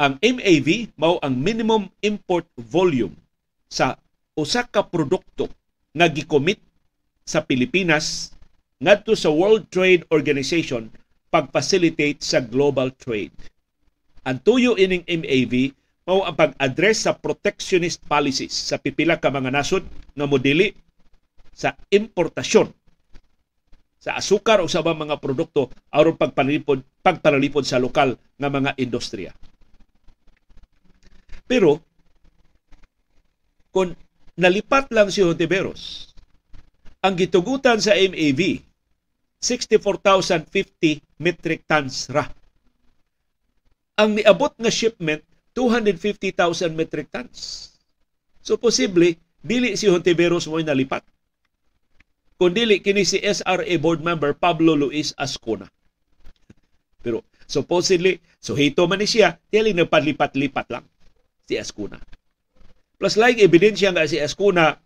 Ang MAV mao ang minimum import volume sa usa ka produkto nga gikomit sa Pilipinas ngadto sa World Trade Organization pag-facilitate sa global trade. Ang tuyo ining MAV mao ang pag-address sa protectionist policies sa pipila ka mga nasod nga modili sa importasyon sa asukar o sa mga produkto aron pagpalipod pagpalipod sa lokal nga mga industriya. Pero kung nalipat lang si Hontiveros, ang gitugutan sa MAV 64,050 metric tons ra. Ang niabot nga shipment 250,000 metric tons. So posible dili si Hontiveros mo nalipat. Kung dili kini si SRA board member Pablo Luis Ascona. Pero supposedly, so hito man ni siya, dili nagpalipat-lipat lang si Ascona. Plus like ebidensya nga si Ascona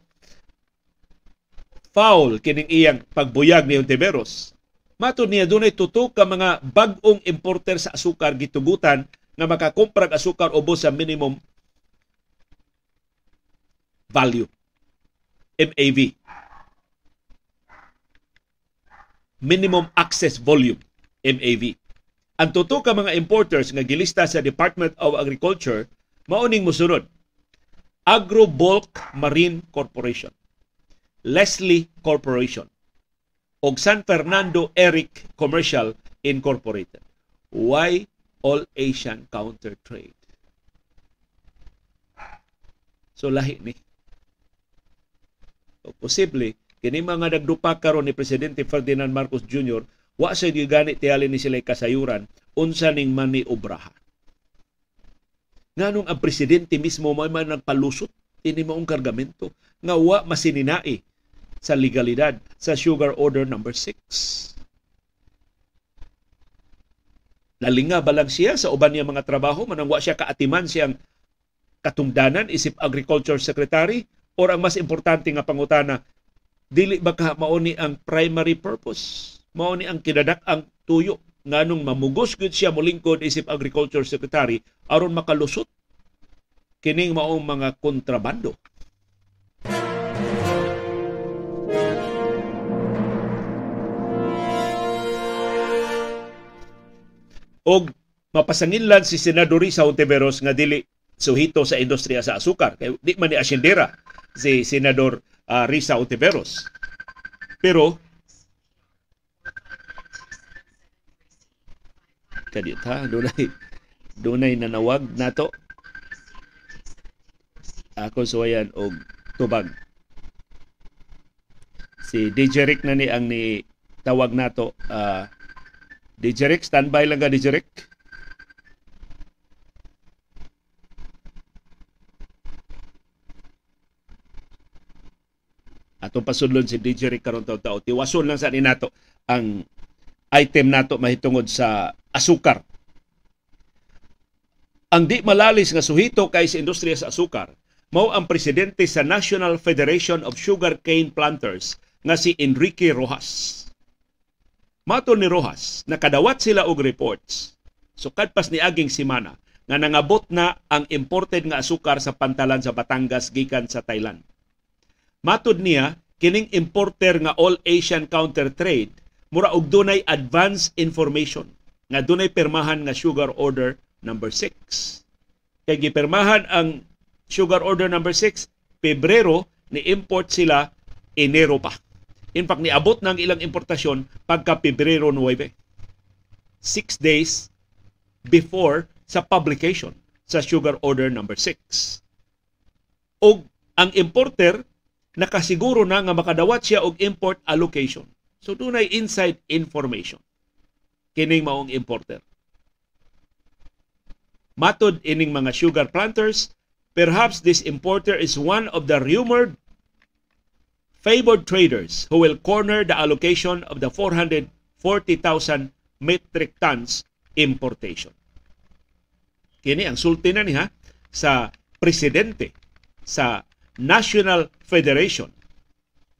foul kining iyang pagbuyag ni Hontiveros. Mato niya dunay tutok ka mga bag-ong importer sa asukar gitugutan nga makakumpra asukar ubos sa minimum value. MAV. Minimum Access Volume. MAV. Ang tuto ka mga importers nga gilista sa Department of Agriculture mauning musunod. Agro Bulk Marine Corporation, Leslie Corporation, og San Fernando Eric Commercial Incorporated. Why All Asian Counter Trade? So lahi ni. So, posible kini mga nagdupa karon ni presidente Ferdinand Marcos Jr. wa sa gani tiyali ni sila kasayuran unsa ning mani obraha. Nganong ang presidente mismo may man nagpalusot ini maong kargamento nga wa masininai sa legalidad sa Sugar Order number 6. Nalinga ba lang siya sa uban niya mga trabaho manang wa siya kaatiman siyang katungdanan isip Agriculture Secretary or ang mas importante nga pangutana dili ba ka mauni ang primary purpose? Mauni ang kinadak ang tuyo nganong mamugos gud siya molingkod isip Agriculture Secretary aron makalusot kining maong mga kontrabando og mapasanginlan si Senador Risa Ontiveros nga dili suhito sa industriya sa asukar. Kay di man ni asyendera si Senador uh, Risa Ontiveros. Pero kadit ha dunay dunay nanawag nato ako suwayan og tubag si DJ Rick na ni ang ni tawag nato uh, Rick standby lang ka DJ Rick atong pasudlon si Rick karon taw-taw tiwason lang sa ni nato ang item nato mahitungod sa asukar. Ang di malalis nga suhito kay sa industriya sa asukar mao ang presidente sa National Federation of Sugarcane Planters nga si Enrique Rojas. Mato ni Rojas, nakadawat sila og reports so kadpas ni aging simana nga nangabot na ang imported nga asukar sa pantalan sa Batangas gikan sa Thailand. Matud niya, kining importer nga All Asian Counter Trade, mura og dunay advance information nga dunay permahan nga sugar order number 6. Kay gipirmahan ang sugar order number 6, Pebrero ni import sila Enero pa. In fact, niabot ng ilang importasyon pagka Pebrero 9. Six days before sa publication sa sugar order number 6. O ang importer nakasiguro na nga makadawat siya og import allocation. So dunay inside information kining maong importer. Matod ining mga sugar planters, perhaps this importer is one of the rumored favored traders who will corner the allocation of the 440,000 metric tons importation. Kini ang sulti na niya sa presidente sa National Federation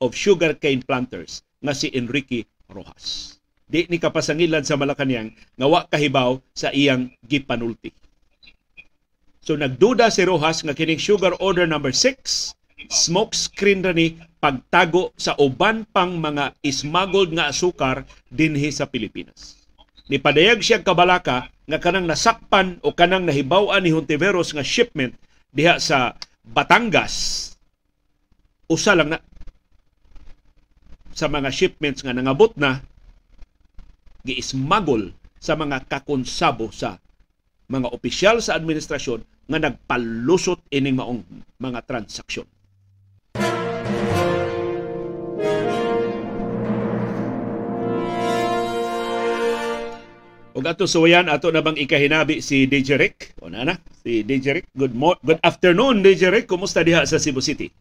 of Sugarcane Planters nga si Enrique Rojas. Di ni kapasangilan sa Malacañang nga wa kahibaw sa iyang gipanulti. So nagduda si Rojas nga kining sugar order number 6 smoke screen ra ni pagtago sa uban pang mga smuggled nga asukar dinhi sa Pilipinas. Nipadayag siya kabalaka nga kanang nasakpan o kanang nahibaw-an ni Hontiveros nga shipment diha sa Batangas usa lang na sa mga shipments nga nangabot na giismagol sa mga kakonsabo sa mga opisyal sa administrasyon nga nagpalusot ining maong mga transaksyon. Ug ato suwayan ato na bang ikahinabi si DJ Rick? O na na, si DJ Rick. Good mo good afternoon DJ Rick. Kumusta diha sa Cebu City?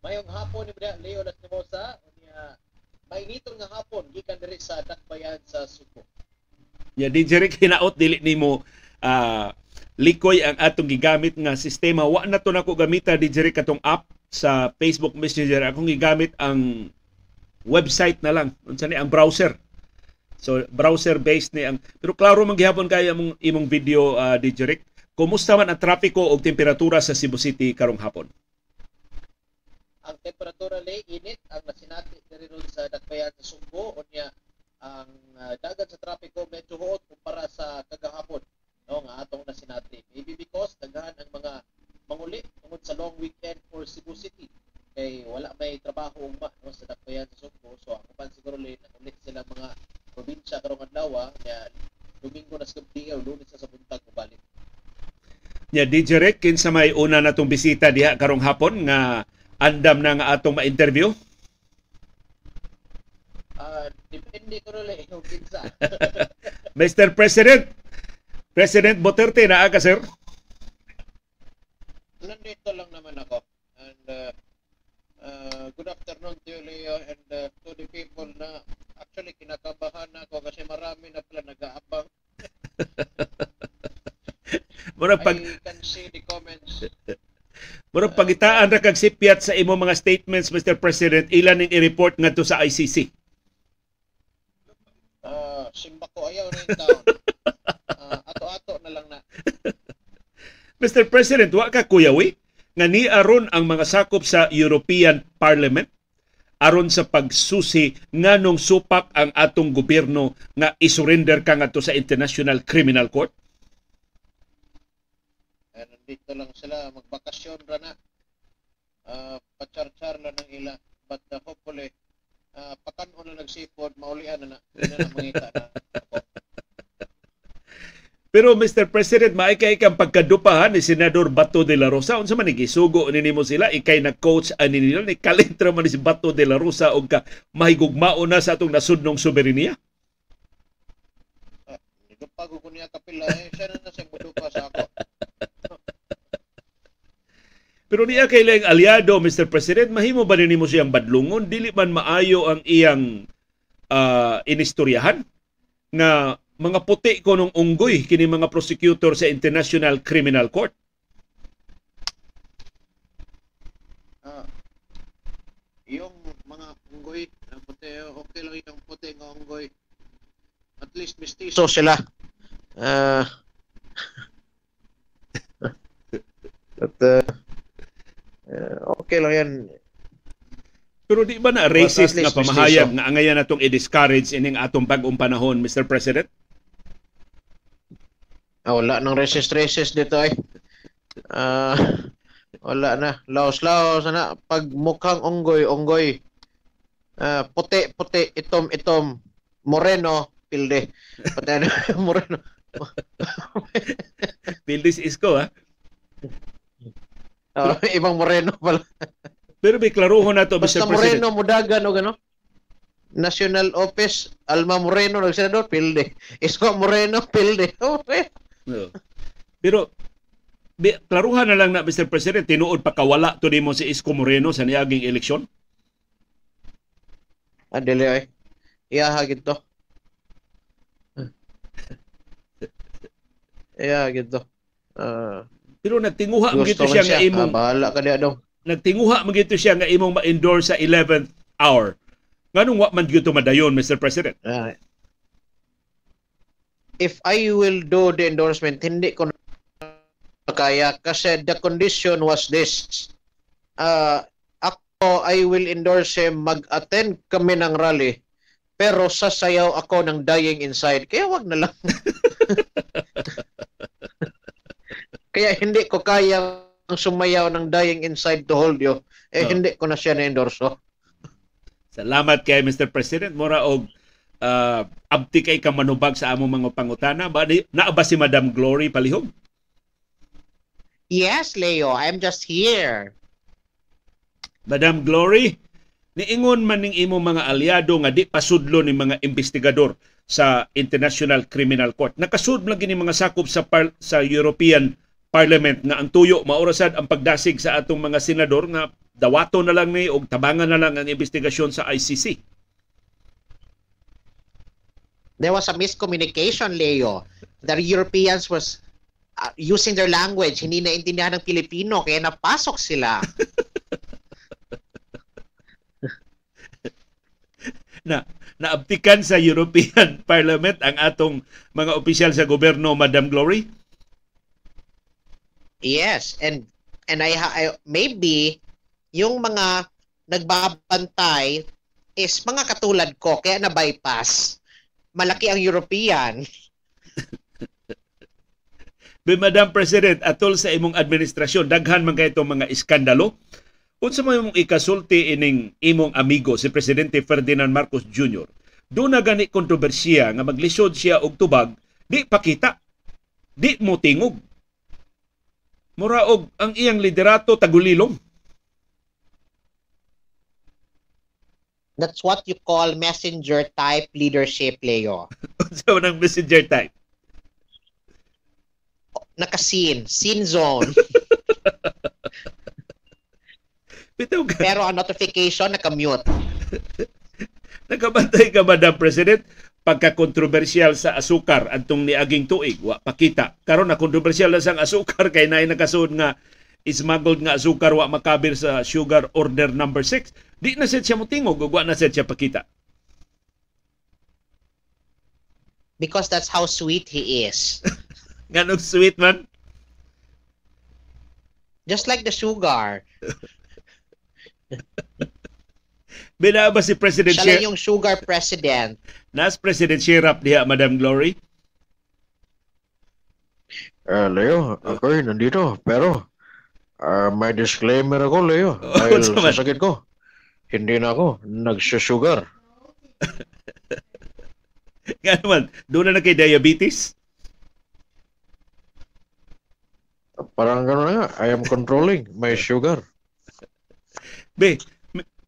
Mayong hapon ni Leo Lastimosa, unya may nitong nga hapon gikan diri sa Dakbayan sa Subo. Ya DJ Rick hinaot dili nimo uh, likoy ang atong gigamit nga sistema. Wa na to nako gamita DJ Rick katong app sa Facebook Messenger. Akong gigamit ang website na lang. Unsa ni ang browser. So browser based ni ang pero klaro man gihapon kay among imong video uh, DJ Rick. Kumusta man ang trapiko o temperatura sa Cebu City karong hapon? Ang temperatura lay init ang nasinati diri sa Dakbayan sa Sugbo unya ang uh, dagat sa trapiko medyo huot kumpara sa kagahapon no nga atong nasinati. Maybe because daghan ang mga manguli tungod sa long weekend for Cebu City kay wala may trabaho ugma no sa Dakbayan sa Sugbo so ang uban siguro lay nakulit sila mga probinsya karong adlaw nya Domingo na sa gabi o Lunes na sa buntag balik. Nya DJ Rick kinsa may una natong bisita diha karong hapon nga andam na nga atong ma-interview? Ah, depende ko rin yung kinsa. Mr. President, President Duterte na ka sir? Nandito lang naman ako. And uh, uh, good afternoon to you, Leo, and uh, to the people na actually kinakabahan na ako kasi marami na pala nag-aabang. Mura pag I can see the comments. mura pagitaan ra kag sipyat sa imo mga statements Mr. President ilan ning i-report ngadto sa ICC. Uh, simba ko ayaw yung taon. Uh, ato-ato na lang na. Mr. President, wa ka kuyawi nga ni aron ang mga sakop sa European Parliament aron sa pagsusi nganong supak ang atong gobyerno nga isurrender ka ngadto sa International Criminal Court? Eh, nandito lang sila, magbakasyon ra na. Uh, pachar-char lang ng ila. But uh, hopefully, uh, pakanon na nagsipod, maulian na na. Hindi na mangita na. Pero Mr. President, maikay kang pagkadupahan ni Senador Bato de la Rosa. Unsa man gisugo ni nimo sila ikay na coach ani nila ni kalentra man ni si Bato de la Rosa og ka mahigugmao na sa atong nasudnong soberenya. Pa ko niya kapila eh. Siya na na siya mudupa sa ako. Pero niya kay lang aliado Mr. President, mahimo ba nimo siyang badlungon dili man maayo ang iyang uh, inistoryahan nga mga puti ko nung unggoy kini mga prosecutor sa International Criminal Court. Ah, yung mga unggoy, ang puti, okay lang yung puti ng unggoy. At least mestizo sila. Ah. at uh, okay lang yan. Pero di ba na Well, racist least nga pamahayag nga angayan natong i-discourage ining atong bagong panahon, Mr. President? Ah, wala nang resist-resist dito ay. Ah, wala na. Laos-laos na. Pag mukhang unggoy, unggoy. Ah, puti, puti, itom, itom. Moreno, pilde. Pati ano, moreno. Pildis isko ha. Ah, ibang moreno pala. Pero may klaruhon na to, Basta Mr. President. moreno, mudagan o gano. National Office, Alma Moreno, nagsenador, pilde. Isko Moreno, pilde. Okay. Pero bi- klaruhan na lang na Mr. President, tinuod pa kawala to nimo si Isko Moreno sa niaging eleksyon. Adili ay. Iyaha gito. Iyaha gito. Ah, Pero nagtinguha mo gito siya siya. nga imong Ah, bahala ka diya daw. nagtinguha mo gito siya nga imong ma-endorse sa 11th hour. Nganong wa man gyud to madayon Mr. President? Ah. If I will do the endorsement, hindi ko na kaya kasi the condition was this. Uh, ako, I will endorse him, mag-attend kami ng rally, pero sasayaw ako ng dying inside. Kaya wag na lang. kaya hindi ko kaya sumayaw ng dying inside to hold you. Eh, Oh. hindi ko na siya na-endorso. Salamat kay Mr. President mura og uh, abti kay ka manubag sa among mga pangutana. Ba di- naa ba si Madam Glory palihog? Yes, Leo, I'm just here. Madam Glory, niingon man ning imo mga aliado nga di pasudlo ni mga investigador sa International Criminal Court. Nakasud lang gini mga sakop sa par- sa European Parliament nga ang tuyo maurasad ang pagdasig sa atong mga senador nga dawato na lang ni og tabangan na lang ang investigasyon sa ICC. There was a miscommunication, Leo. The Europeans was uh, using their language, hindi naintindihan ng Pilipino, kaya napasok sila. na naabtikan sa European Parliament ang atong mga opisyal sa gobyerno, Madam Glory? yes, and and I, ha- I maybe yung mga nagbabantay is mga katulad ko, kaya na-bypass. Malaki ang European. Be Madam President, atol sa imong administrasyon, daghan man kay itong mga iskandalo. Unsa man imong ikasulti ining imong amigo si Presidente Ferdinand Marcos Jr. Doon na gani kontrobersiya nga maglisod siya og tubag, di pakita. Di mo tingog. Mura og ang iyang liderato tagulilong. That's what you call messenger type leadership, Leo. Man ang messenger type? Naka-scene, scene zone. Bitaw ka. Pero ang notification, naka-mute. Nakabantay ka, Madam President, pagka-kontrobersyal sa asukar antong niaging tuig, wa pakita. Karon na kontrobersyal na sang asukar kay naay nakasud nga smuggled nga asukar wa makabir sa sugar order number 6. Di na sad siya motingog ug wa na sad siya pakita. Because that's how sweet he is. Nganong sweet man. Just like the sugar. Bila ba si President Siya yung sugar president. Nas President Sherap diha, Madam Glory? Ah, Leo, ako nandito. Pero, ah, may disclaimer ako, Leo. Oh, Dahil sa sakit ko, hindi na ako nagsusugar. Nga naman, doon na na kay diabetes? parang gano'n nga. I am controlling my sugar. Be,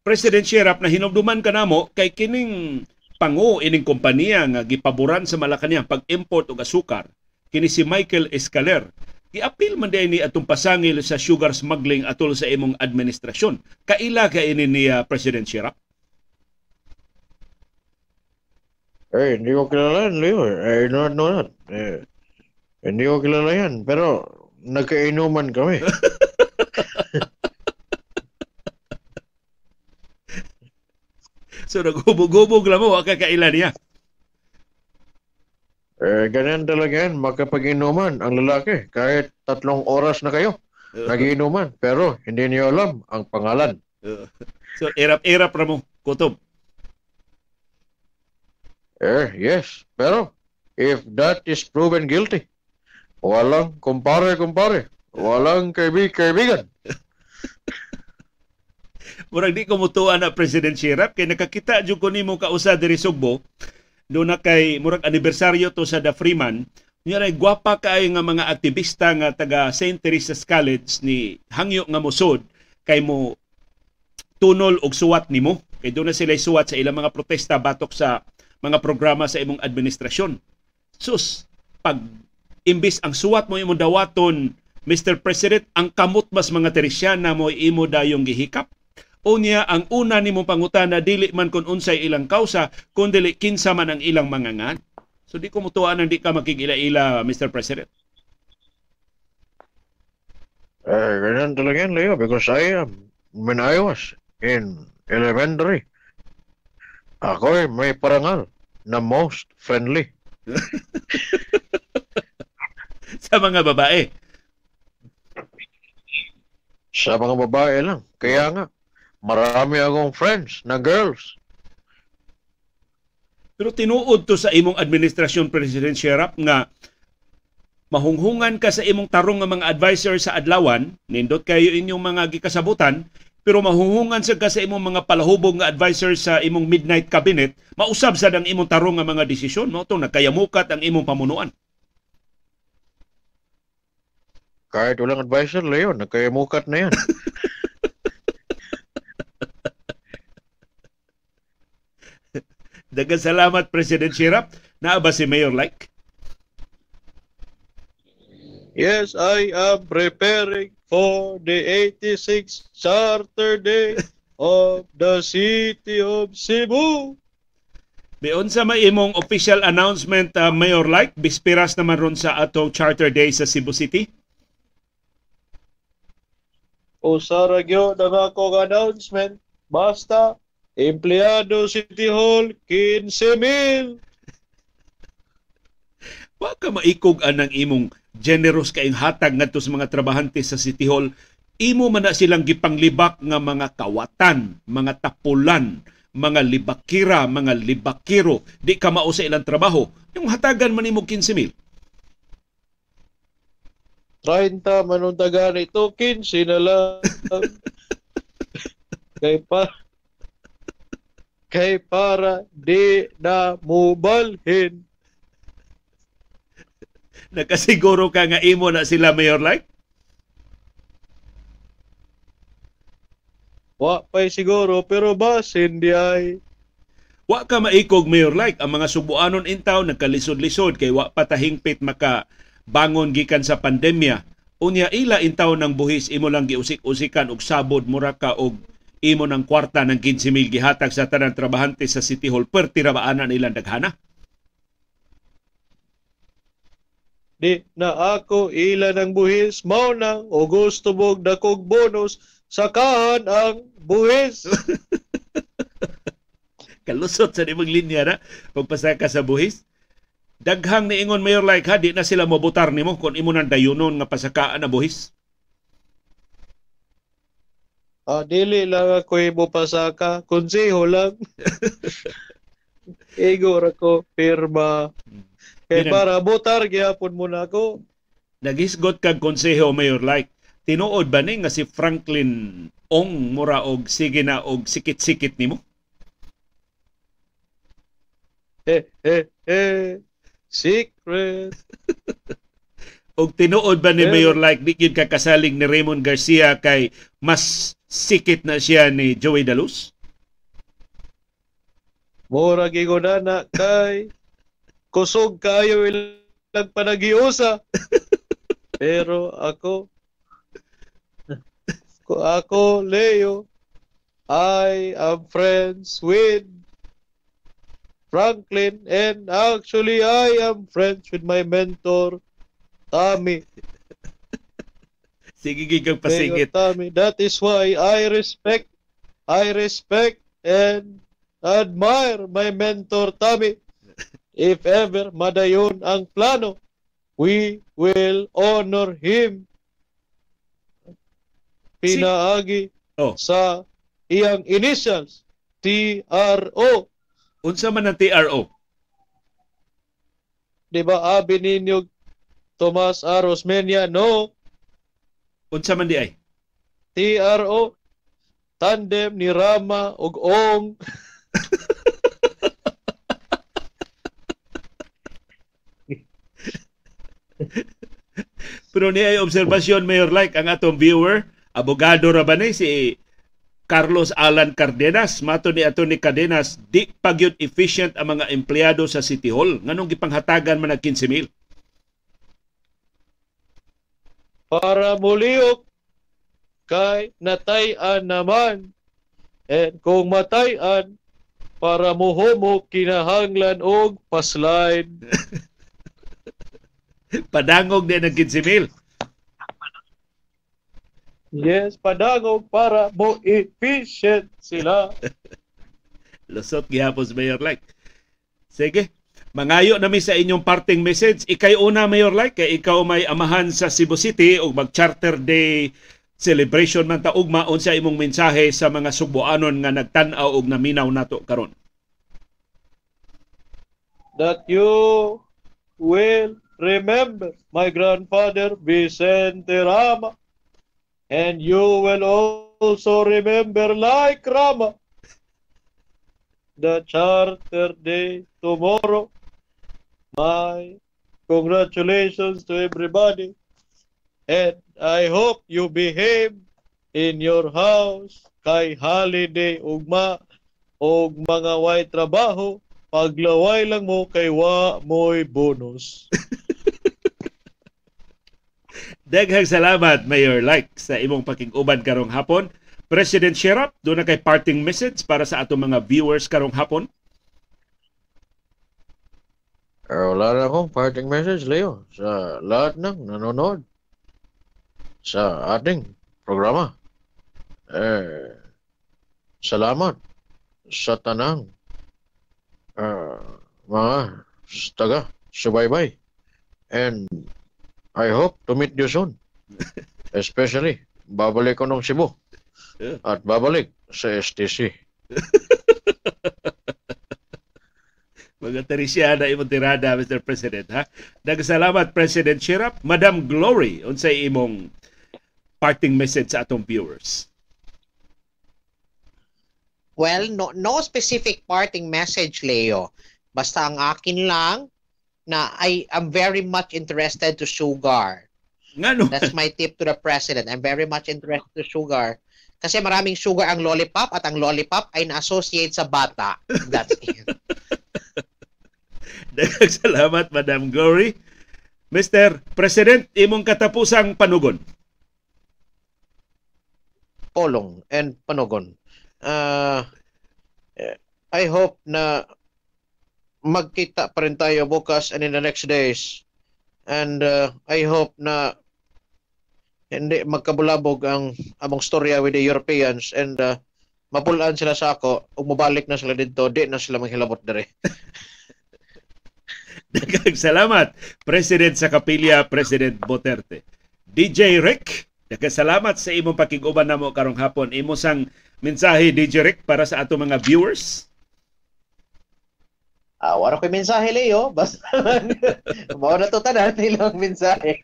President Sherap na hinumduman ka namo kay kining pango ining kompanya nga gipaboran sa Malacañang pag-import og asukar kini si Michael Escaler. Giapil man day ni atong pasangil sa sugar smuggling atol sa imong administrasyon. Kaila ka ini ni ah, President Sherap? Eh, hindi ko kilala yan, Leo. Eh, no, no, no. Eh, hindi ko kilala yan. Pero, nagkainuman kami. So naghubog-hubog lang mo, wa ka kaila niya. Eh, ganyan talaga yan. Magkapag-inuman ang lalaki. Kahit tatlong oras na kayo. Nagiinuman. Pero, hindi niyo alam ang pangalan. so erap-erap ra mo, kutob. Eh, yes. Pero, if that is proven guilty, walang kumpare-kumpare. Walang kaibig-kaibigan. Murag di ko mutuan na President Sherap kay nakakita jud ko nimo kausa diri Sugbo do na kay murag anibersaryo to sa The Freeman Nya ray gwapa kay nga mga aktivista nga taga St. Teresa's College ni hangyo nga mosod kay mo tunol og suwat nimo kay doon na sila suwat sa ilang mga protesta batok sa mga programa sa imong administrasyon. Sus, pag imbis ang suwat mo imong dawaton Mr. President, ang kamot mas mga Teresiana mo imo dayong gihikap. Unya ang una nimo pangutana dili man kun unsay ilang kausa kun dili kinsa man ang ilang mga ngan. So di ko mutuan ang di ka makigila-ila Mr. President. Eh, ganyan talaga yan, Leo. Because I am, when I was in elementary, ako may parangal na most friendly. sa mga babae. Sa mga babae lang. Kaya nga, marami akong friends na girls. Pero tinuod to sa imong administrasyon President Sherap nga mahunghungan ka sa imong tarong nga mga advisor sa adlawan, nindot kayo inyong mga gikasabutan, pero mahunghungan sa ka sa imong mga palahubog nga advisor sa imong midnight cabinet, mausab sa ang imong tarong nga mga desisyon, no? Ito, nakayamukat ang imong pamunuan. Kahit walang advisor, Leo, nagkayamukat na yan. Dagan salamat President Sherap. Naa ba si Mayor Like? Yes, I am preparing for the 86th Charter Day of the City of Cebu. Beon sa may imong official announcement uh, Mayor Like, bispiras naman ron sa atong Charter Day sa Cebu City. O saragyo ng akong announcement, basta empleyado City Hall, 15,000. Wa ka maikog anang imong generous kaing hatag ngadto sa mga trabahante sa City Hall. Imo man na silang gipanglibak nga mga kawatan, mga tapulan, mga libakira, mga libakiro. Di ka mao sa ilang trabaho. Yung hatagan man nimo 15,000. 30 manong taga nito, 15 na lang. kay pa kay para di na mubalhin. Nakasiguro ka nga imo na sila Mayor Like? Wa pa'y siguro, pero bas hindi ay. Wa ka maikog Mayor Like ang mga subuanon intaw nagkalisod-lisod kay wa patahingpit maka bangon gikan sa pandemya. Unya ila intaw ng buhis imo lang giusik-usikan og sabod mura ka og imo ng kwarta ng 15,000 gihatag sa tanang trabahante sa City Hall per tirabaanan nilang daghana. Di na ako ila ng buhis, mao nang o gusto mong dakog bonus, sakahan ang buhis. Kalusot sa nimong linya na pagpasaka sa buhis. Daghang niingon Mayor Like ha, di na sila mobutar nimo kung imo nang dayunon nga pasakaan na buhis. Ah, dili lang ako mo pasaka, konseho lang. Igor ako, pirma. Kay Yun ang- para botar, gihapon mo na ako. Nagisgot kag konseho Mayor Like. Tinuod ba ni nga si Franklin Ong mura og sige na og sikit-sikit nimo? Eh, eh, eh. Secret. Og tinuod ba ni Mayor like di gyud kakasaling ni Raymond Garcia kay mas sikit na siya ni Joey Daluz? Mura gigo na na kay kusog kayo ilang panagiusa. Pero ako ko ako Leo I am friends with Franklin and actually I am friends with my mentor Tommy. Sige kang pasingit. Tommy. That is why I respect I respect and admire my mentor Tommy. If ever madayon ang plano, we will honor him. Pinaagi Oh. sa iyang initials, TRO. Unsa man ang TRO? Di ba abi ninyo Tomas Aros Menia? No, Unsa man di ay? TRO. Tandem ni Rama ug Ong. Pero ni ay obserbasyon Mayor like ang atong viewer, abogado ra ba ni si Carlos Alan Cardenas mato ni ato ni Cardenas di pagyud efficient ang mga empleyado sa City Hall nganong gipanghatagan man og 15,000 para muliok kay natayan naman. And kung matayan, para muhumo kinahanglan og paslide. padangog din ang 15,000 Yes, padangog para mo efficient sila. Lusot gihapon sa Mayor Like. Sige. Mangayo nami sa inyong parting message. Ikay una, Mayor Like, kay ikaw may amahan sa Cebu City o mag-charter day celebration man taugma unsa imong mensahe sa mga Subuanon nga nagtan-aw og naminaw nato karon. That you will remember my grandfather Vicente Rama. And you will also remember like Rama the charter day tomorrow. My congratulations to everybody. And I hope you behave in your house kay holiday ugma og mga way trabaho paglaway lang mo kay wa mo'y bonus. Daghang salamat, Mayor Like, sa imong pakiguban karong hapon. President Sherap, doon na kay parting message para sa atong mga viewers karong hapon. Eh, wala na akong parting message, Leo, sa lahat ng nanonood sa ating programa. Eh, salamat sa tanang ah, mga taga subaybay. And I hope to meet you soon. Especially, babalik ko ng Cebu Yeah. at babalik sa STC. Mga Teresiana imong tirada, Mr. President, ha? Nagsalamat, President Sherap. Madam Glory, unsay imong parting message sa atong viewers. Well, no, no specific parting message, Leo. Basta ang akin lang na I am very much interested to sugar. Ngano? That's my tip to the president. I'm very much interested to sugar. Kasi maraming sugar ang lollipop at ang lollipop ay na-associate sa bata. That's it. Daghang salamat, Madam Glory. Mr. President, imong katapusang panugon. Polong and Panogon. Uh, I hope na magkita pa rin tayo bukas and in the next days. And uh, I hope na hindi magkabulabog ang among storya with the Europeans and uh, mapulaan sila sa ako ug mobalik na sila dito di na sila maghilabot dere Daghang salamat, President sa Kapilya, President Duterte. DJ Rick, daghang salamat sa imong pakiguban namo karong hapon. Imo sang mensahe DJ Rick para sa ato mga viewers. Ah, wala ko mensahe, Leo. Basta mao na to tanan ilang mensahe.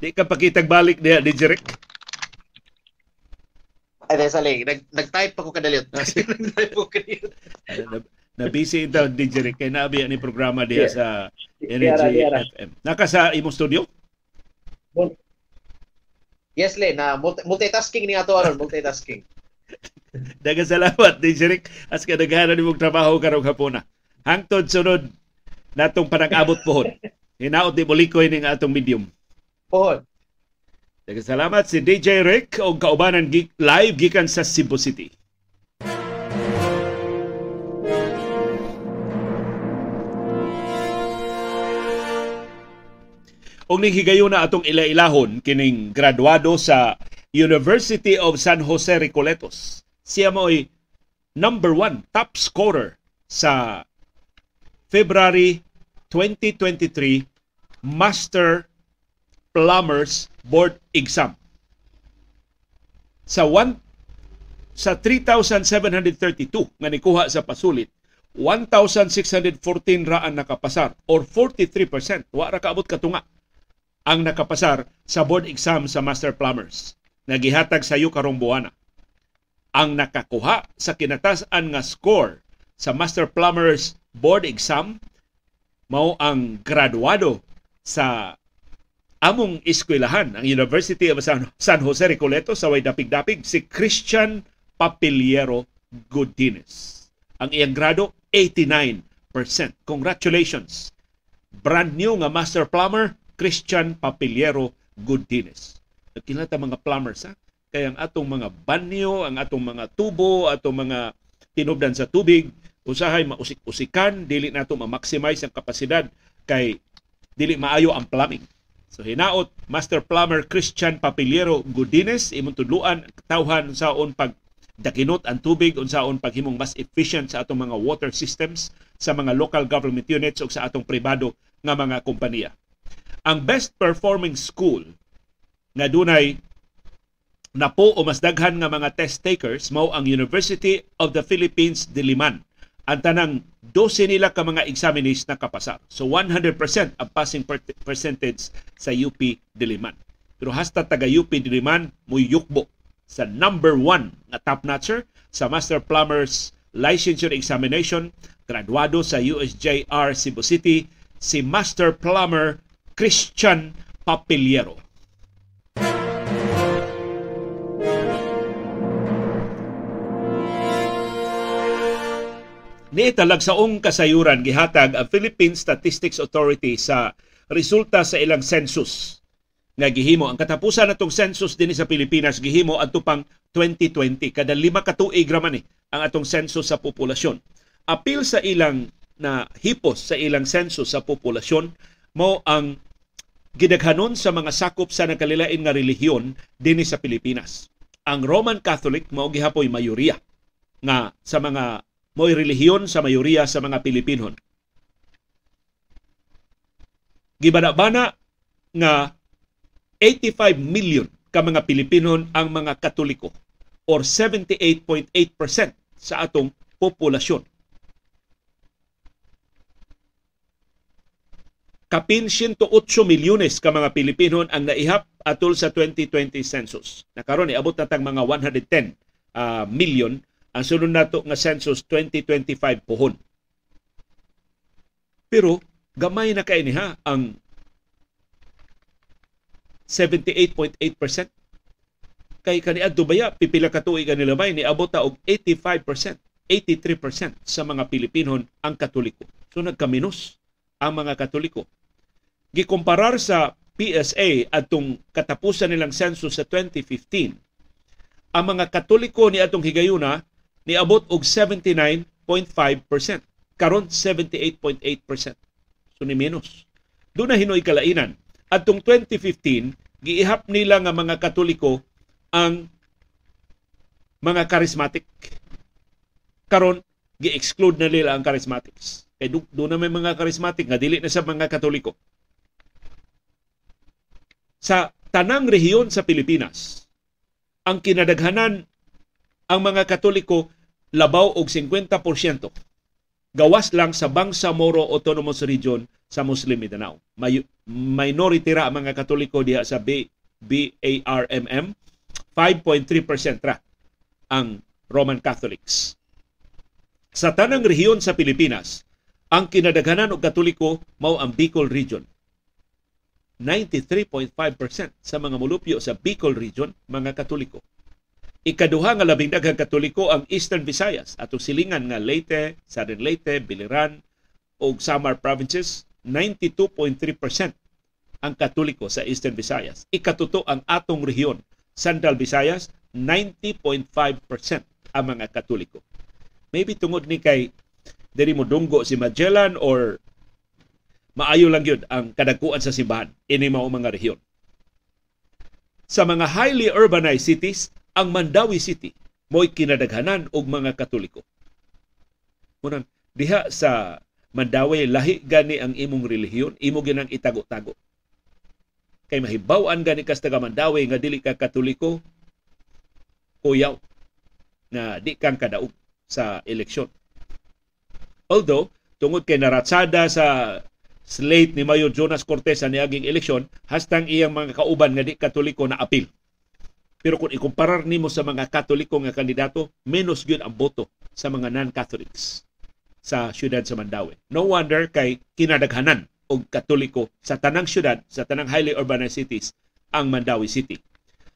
Di ka pakitag balik diha DJ Rick. Ay, dahil sa. Nag, nag-type pa ko kadaliot. nag-type ko kadaliot. Na, busy ito DJ Rick kay nabi ni programa diha Yeah. sa Energy. FM. Naka sa imong studio? Yes, Le, na multi- multitasking ni ato aron, multitasking. Daghang salamat DJ Rick as kadaghanan nimong trabaho karong hapuna. Hangtod sunod natong panag-abot pohon. Hinaot di bulikoy ning atong medium. Pohon. Daghang salamat si DJ Rick o kaubanan live gikan sa Cebu City. Og ning higayon na atong ila-ilahon kining graduado sa University of San Jose Recoletos. Siya mo'y number one top scorer sa February 2023 Master Plumbers Board Exam. Sa one sa 3,732 nga nikuha sa pasulit, 1,614 ra ang nakapasar or 43%. Wa ra kaabot katunga ang nakapasar sa board exam sa Master Plumbers nga gihatag sa karong buwana. Ang nakakuha sa kinatasan nga score sa Master Plumbers board exam mao ang graduado sa among eskwelahan ang University of San, San Jose Recoleto sa way dapig-dapig si Christian Papiliero Godines. Ang iyang grado 89%. Congratulations. Brand new nga master plumber Christian Papiliero Godines. Nagkinata mga plumbers ha. Kaya ang atong mga banyo, ang atong mga tubo, atong mga tinubdan sa tubig, usahay mausik-usikan, dili nato ma-maximize ang kapasidad kay dili maayo ang plumbing. So hinaot Master Plumber Christian Papiliero Godines imong tudluan tawhan saon pag dakinot ang tubig unsaon paghimong mas efficient sa atong mga water systems sa mga local government units ug sa atong pribado nga mga kompanya. Ang best performing school nga dunay napo o mas daghan nga mga test takers mao ang University of the Philippines Diliman. Ang tanang 12 nila ka mga examinees na kapasar. So 100% ang passing per- percentage sa UP Diliman. Pero hasta taga UP Diliman mo yukbo sa number one nga top notcher sa Master Plumbers Licensure Examination graduado sa USJR Cebu City si Master Plumber Christian Papiliero. Ni talagsaong kasayuran gihatag ang Philippine Statistics Authority sa resulta sa ilang census nga gihimo ang katapusan natong census dinhi sa Pilipinas gihimo adto pang 2020 kada lima ka tuig ra man eh, ang atong census sa populasyon. Apil sa ilang na hipos sa ilang census sa populasyon mo ang gidaghanon sa mga sakop sa nakalilain nga relihiyon dinhi sa Pilipinas. Ang Roman Catholic mao gihapoy mayoriya nga sa mga mo'y relihiyon sa mayoriya sa mga Pilipinon. Gibana-bana nga 85 million ka mga Pilipinon ang mga Katoliko or 78.8% sa atong populasyon. Kapin 108 milyones ka mga Pilipino ang naihap atol sa 2020 census. Nakaroon iabot na tang mga 110 uh, million ang sunod nato nga census 2025 pohon. Pero gamay na kay niha ang 78.8% kay kaniadto baya pipila ka tuig kanila may niabot ta og 85%, 83% sa mga Pilipino ang Katoliko. So nagkaminos ang mga Katoliko. Gikomparar sa PSA atong katapusan nilang census sa 2015, ang mga Katoliko ni atong higayuna niabot og 79.5%. Karon 78.8%. So ni minus. Doon na hinoy kalainan. Atong 2015, giihap nila nga mga Katoliko ang mga charismatic. Karon gi-exclude na nila ang charismatics. Kay doon na may mga charismatic nga dili na sa mga Katoliko. Sa tanang rehiyon sa Pilipinas, ang kinadaghanan ang mga Katoliko labaw og 50%. Gawas lang sa Bangsamoro Autonomous Region sa Muslim Mindanao. May, minority ra ang mga Katoliko diha sa B, BARMM. 5.3% ra ang Roman Catholics. Sa tanang rehiyon sa Pilipinas, ang kinadaghanan og Katoliko mao ang Bicol Region 93.5% sa mga mulupyo sa Bicol region mga Katoliko. Ikaduha nga labing daghang Katoliko ang Eastern Visayas atong silingan nga Leyte, Southern Leyte, Biliran ug Samar provinces 92.3% ang Katoliko sa Eastern Visayas. Ikatuto ang atong rehiyon, Central Visayas 90.5% ang mga Katoliko. Maybe tungod ni kay diri mo dunggo si Magellan or maayo lang yun ang kadagkuan sa simbahan ini mao mga rehiyon. Sa mga highly urbanized cities, ang Mandawi City mo'y kinadaghanan og mga Katoliko. Munang diha sa Mandawi lahi gani ang imong relihiyon, imo ginang itago-tago. Kay mahibaw-an gani kas taga Mandawi nga dili ka Katoliko, kuyaw na di kang kadaog sa eleksyon. Although, tungod kay naratsada sa slate ni Mayor Jonas Cortez sa niaging eleksyon, hastang iyang mga kauban nga di katoliko na apil. Pero kung ikumparar nimo sa mga katoliko nga kandidato, menos gyud ang boto sa mga non-Catholics sa syudad sa Mandawi. No wonder kay kinadaghanan og katoliko sa tanang syudad, sa tanang highly urbanized cities, ang Mandawi City.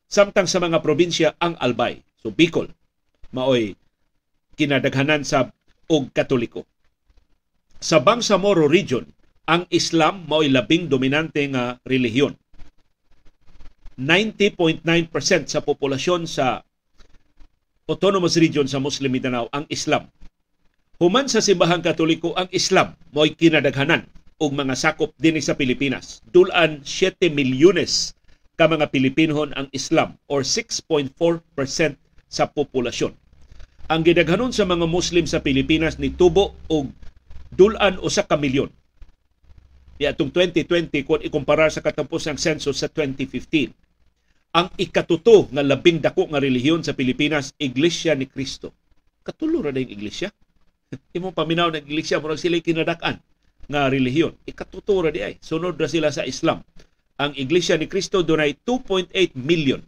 Samtang sa mga probinsya ang Albay, so Bicol, maoy kinadaghanan sa og katoliko. Sa Bangsamoro region, ang Islam mao'y labing dominante nga relihiyon. 90.9% sa populasyon sa autonomous region sa Muslim Mindanao ang Islam. Human sa simbahang katoliko ang Islam mo'y kinadaghanan og mga sakop dinhi sa Pilipinas. Dulan 7 milyones ka mga Pilipinhon ang Islam or 6.4% sa populasyon. Ang gidaghanon sa mga Muslim sa Pilipinas ni tubo og dulan usa ka milyon. Di atong 2020 kung ikumpara sa katapusang census sa 2015. Ang ikatuto nga labing dako nga relihiyon sa Pilipinas, Iglesia ni Cristo. Katulo ra dayong iglesia. Imo paminaw ng iglesia murag sila kinadak-an nga relihiyon. Ikatuto ra di ay. Sunod ra sila sa Islam. Ang Iglesia ni Cristo dunay 2.8 million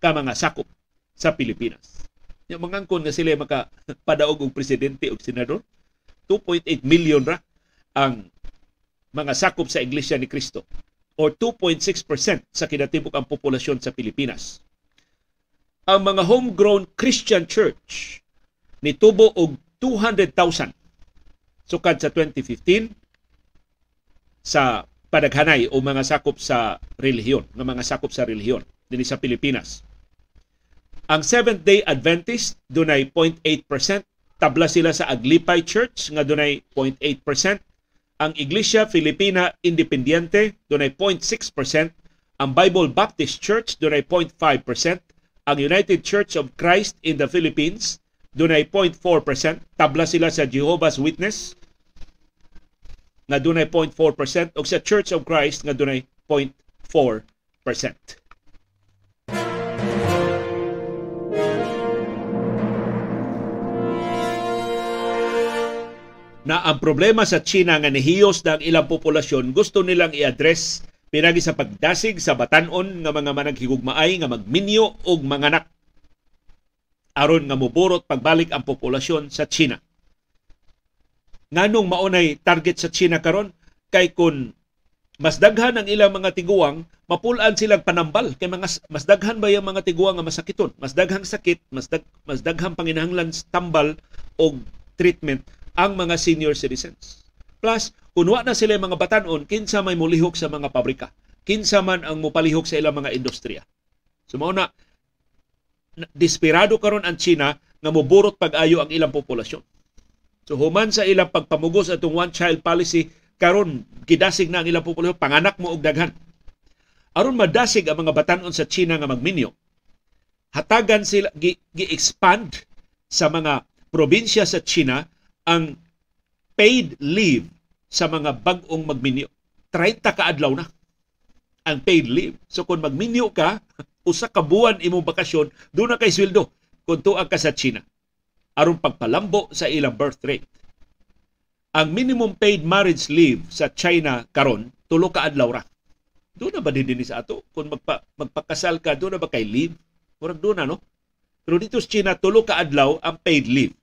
ka mga sakop sa Pilipinas. Yung mga angkon nga sila makapadaog og presidente o senador, 2.8 million ra ang mga sakop sa Iglesia ni Cristo or 2.6% sa kinatibok ang populasyon sa Pilipinas. Ang mga homegrown Christian church nitubo og 200,000 sukad sa 2015 sa padaghanay o mga sakop sa relihiyon, ng mga sakop sa relihiyon dinhi sa Pilipinas. Ang Seventh-day Adventist dunay 0.8%, tabla sila sa Aglipay Church nga dunay 0.8%, ang Iglesia Filipina Independiente dunay 0.6%, ang Bible Baptist Church dunay 0.5%, ang United Church of Christ in the Philippines dunay 0.4%, tabla sila sa Jehovah's Witness nga dunay 0.4% ug sa Church of Christ nga dunay 0.4%. na ang problema sa China nga nihiyos ang ilang populasyon gusto nilang i-address pinagi sa pagdasig sa batanon nga mga managhigugmaay nga magminyo og manganak aron nga muburot pagbalik ang populasyon sa China. Nganong maunay target sa China karon kay kun mas daghan ang ilang mga tiguang, mapulaan silang panambal. Kay mga mas daghan ba yung mga tiguang nga masakiton, mas daghang sakit, mas dag, mas daghang panginahanglan tambal og treatment ang mga senior citizens. Plus, kunwa na sila mga batanon, kinsa may mulihok sa mga pabrika. Kinsa man ang mupalihok sa ilang mga industriya. So, na, desperado karon ang China nga moburot pag-ayo ang ilang populasyon. So, human sa ilang pagpamugos atong one-child policy, karon gidasig na ang ilang populasyon, panganak mo og daghan. Aron madasig ang mga batanon sa China nga magminyo, hatagan sila gi-expand sa mga probinsya sa China ang paid leave sa mga bag-ong magminyo. 30 ka adlaw na ang paid leave. So kung magminyo ka, usa ka buwan imong bakasyon, doon na kay sweldo kung tuag ka sa China. aron pagpalambo sa ilang birth rate. Ang minimum paid marriage leave sa China karon tulo ka adlaw ra. Doon na ba din sa ato? Kung magpa, magpakasal ka, doon na ba kay leave? Murag doon na, no? Pero dito sa China, tulo ka adlaw ang paid leave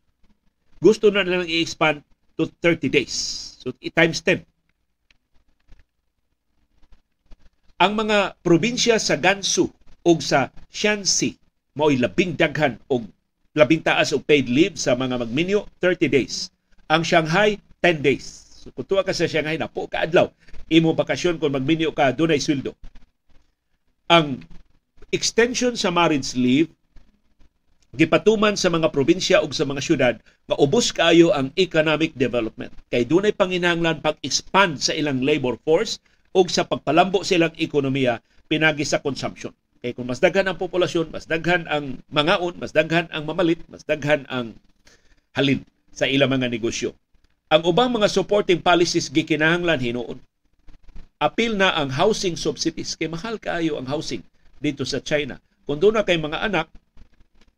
gusto na nilang i-expand to 30 days. So, i-times 10. Ang mga probinsya sa Gansu ug sa Shanxi mao'y labing daghan og labing taas og paid leave sa mga magminyo 30 days. Ang Shanghai 10 days. So kung tuwa ka sa Shanghai na po ka adlaw imo bakasyon kung magminyo ka dunay sweldo. Ang extension sa marriage leave gipatuman sa mga probinsya ug sa mga syudad nga ubos kaayo ang economic development. Kay dunay panginahanglan pag-expand sa ilang labor force ug sa pagpalambo sa ilang ekonomiya pinagi sa consumption. Kay kung mas daghan ang populasyon mas daghan ang mangaon mas daghan ang mamalit mas daghan ang halin sa ilang mga negosyo. Ang ubang mga supporting policies gikinahanglan hinuon. Apil na ang housing subsidies. Kay mahal kaayo ang housing dito sa China. Kung doon na kay mga anak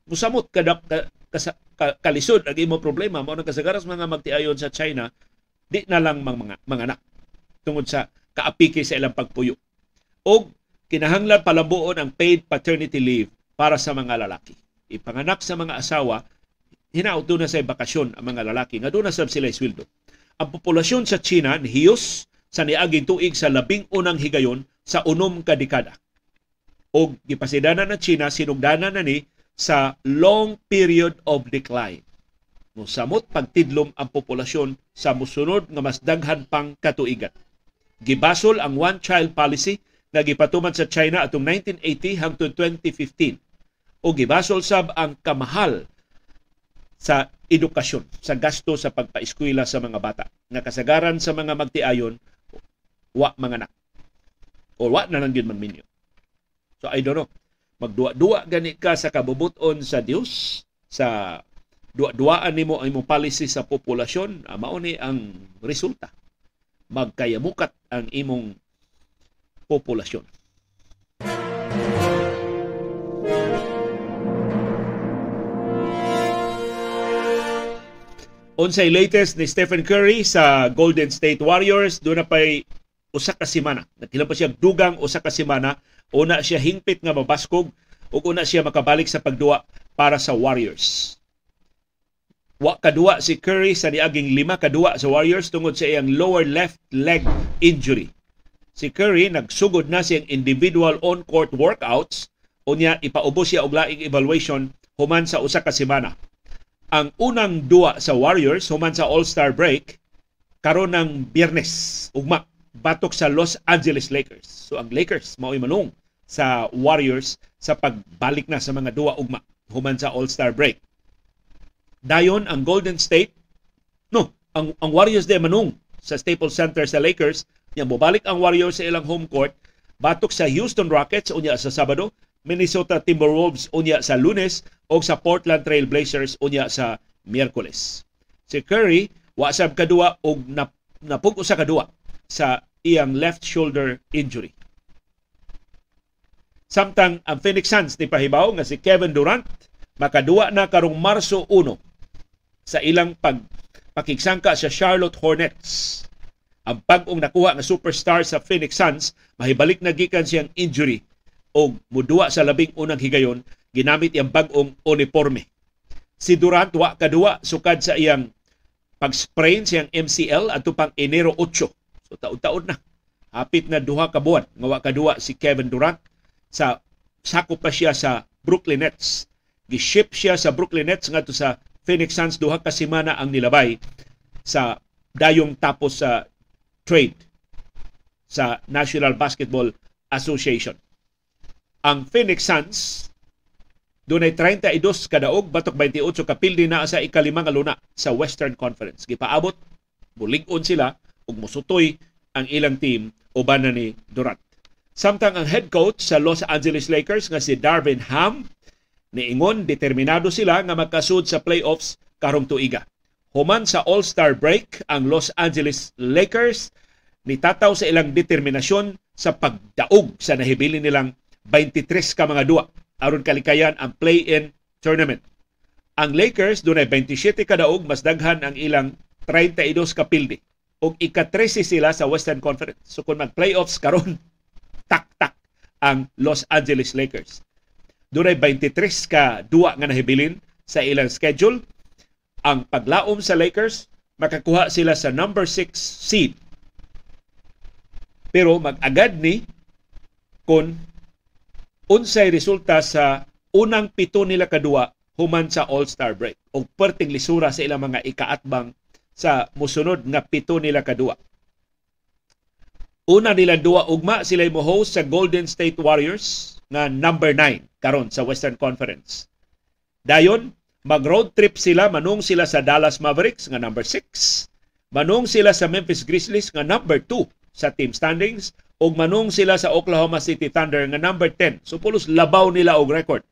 musamot kada ka, ka, ka, kalisod ang imo problema mao nang kasagaras mga magtiayon sa China di na lang mga mga, mga anak tungod sa kaapiki sa ilang pagpuyo. Og kinahanglan palambuon ang paid paternity leave para sa mga lalaki. Ipanganak sa mga asawa hinaut na sa bakasyon ang mga lalaki. Nga na sab sila sweldo ang populasyon sa China hiyos sa niaging tuig sa labing unang higayon sa unom ka dekada og gipasidana na China sinugdanan na ni sa long period of decline. Musamot pagtidlom ang populasyon sa musunod nga mas daghan pang katuigan. Gibasol ang one-child policy nga gipatuman sa China atong 1980 hangtod 2015 o gibasol sab ang kamahal sa edukasyon, sa gasto sa pagpaeskwela sa mga bata nga kasagaran sa mga magtiayon wa mga anak o wa na lang yun man minyo. So I don't know magduwa-duwa gani ka sa kabubuton sa Dios sa duwa-duwaan nimo ang imong policy sa populasyon ah, mao ni ang resulta magkayamukat ang imong populasyon Unsay latest ni Stephen Curry sa Golden State Warriors, doon na pa'y usa ka semana. Nakila pa siya dugang usa ka semana Una siya hingpit nga mabaskog ug una siya makabalik sa pagduwa para sa Warriors. Wa kadua si Curry sa niaging lima kadua sa Warriors tungod sa iyang lower left leg injury. Si Curry nagsugod na siyang individual on-court workouts unya ipaubos siya og laing evaluation human sa usa ka semana. Ang unang duwa sa Warriors human sa All-Star break karon ng Biyernes ugma batok sa Los Angeles Lakers. So ang Lakers mao'y manung sa Warriors sa pagbalik na sa mga duwa ugma human sa All-Star break. Dayon ang Golden State no, ang ang Warriors de manung sa Staples Center sa Lakers, nya mobalik ang Warriors sa ilang home court batok sa Houston Rockets unya sa Sabado, Minnesota Timberwolves unya sa Lunes o sa Portland Trail Blazers unya sa Miyerkules. Si Curry wa sab kadua og nap, napug usa kadua sa iyang left shoulder injury. Samtang ang Phoenix Suns ni pahibaw nga si Kevin Durant makaduwa na karong Marso 1 sa ilang pag pakigsangka sa Charlotte Hornets. Ang pag-ong nakuha nga superstar sa Phoenix Suns mahibalik na gikan siyang injury o muduwa sa labing unang higayon ginamit iyang bag-ong uniforme. Si Durant wa kaduwa sukad sa iyang pag-sprain siyang MCL ato pang Enero 8. So taud-taud na. Hapit na duha ka buwan nga wa kaduwa si Kevin Durant sa sakop pa siya sa Brooklyn Nets. Giship siya sa Brooklyn Nets ngadto sa Phoenix Suns duha ka semana ang nilabay sa dayong tapos sa trade sa National Basketball Association. Ang Phoenix Suns dunay 32 kadaog batok 28 kapildi na sa ikalimang luna sa Western Conference. Gipaabot bulig-on sila ug musutoy ang ilang team uban na ni Durant. Samtang ang head coach sa Los Angeles Lakers nga si Darvin Ham niingon determinado sila nga magkasud sa playoffs karong tuiga. Human sa All-Star break ang Los Angeles Lakers nitataw sa ilang determinasyon sa pagdaog sa nahibilin nilang 23 ka mga duwa aron kalikayan ang play-in tournament. Ang Lakers dunay 27 ka daog mas daghan ang ilang 32 ka pildi ug ika-13 sila sa Western Conference. So kung mag-playoffs karon tak-tak ang Los Angeles Lakers. Dunay 23 ka duwa nga nahibilin sa ilang schedule. Ang paglaom sa Lakers, makakuha sila sa number 6 seed. Pero mag-agad ni kung unsay resulta sa unang pito nila kadua human sa All-Star break o perting lisura sa ilang mga ikaatbang sa musunod nga pito nila kadua. Una nila duwa ugma sila mo host sa Golden State Warriors nga number 9 karon sa Western Conference. Dayon, mag-road trip sila manung sila sa Dallas Mavericks nga number 6, manung sila sa Memphis Grizzlies nga number 2 sa team standings ug manung sila sa Oklahoma City Thunder nga number 10. So pulos labaw nila og record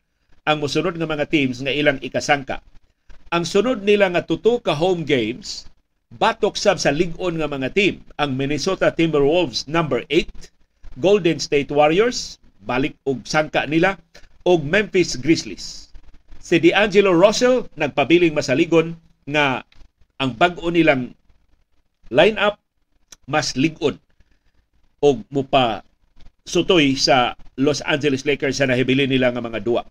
ang mosunod nga mga teams nga ilang ikasangka. Ang sunod nila nga tuto ka home games batok sab sa ligon nga mga team ang Minnesota Timberwolves number 8, Golden State Warriors balik og sangka nila og Memphis Grizzlies. Si D'Angelo Russell nagpabiling masaligon nga ang bag-o nilang lineup mas ligon og mupa sutoy sa Los Angeles Lakers sa nahibili nila nga mga duwa.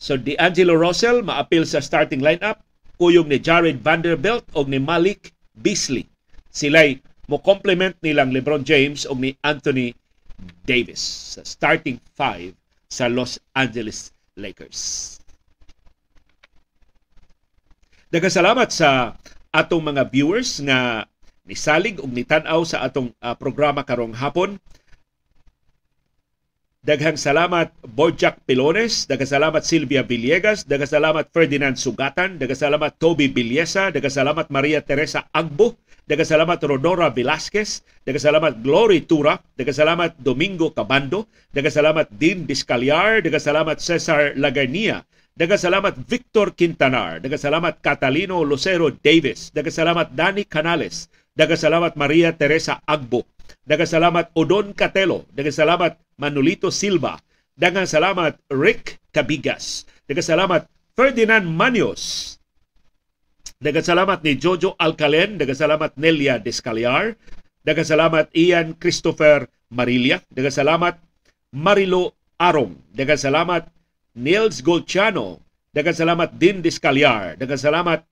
So D'Angelo Russell maapil sa starting lineup kuyog ni Jared Vanderbilt o ni Malik Beasley. Sila'y mo complement nilang LeBron James o ni Anthony Davis sa starting five sa Los Angeles Lakers. Daghang salamat sa atong mga viewers nga nisalig ug nitanaw sa atong uh, programa karong hapon. Daghang salamat Borjak Pilones, daghang salamat Silvia Villegas, daghang salamat Ferdinand Sugatan, daghang salamat Toby Bilyesa, daghang salamat Maria Teresa Agbo, daghang salamat Rodora Velasquez, daghang salamat Glory Tura, daghang salamat Domingo Cabando, daghang salamat Dean Discaliar, daghang salamat Cesar Lagarnia, daghang salamat Victor Quintanar, daghang salamat Catalino Lucero Davis, daghang salamat Danny Canales, daghang salamat Maria Teresa Agbo, daghang salamat Odon Catelo, daghang salamat Manolito Silva. Daghang salamat Rick Cabigas. Daghang salamat Ferdinand Manios. Daghang salamat ni Jojo Alcalen. Daghang salamat Nelia Descaliar. Daghang salamat Ian Christopher Marilia. Daghang salamat Marilo Arong. Daghang salamat Nils Golchano. Daghang salamat Din Descaliar. Daghang salamat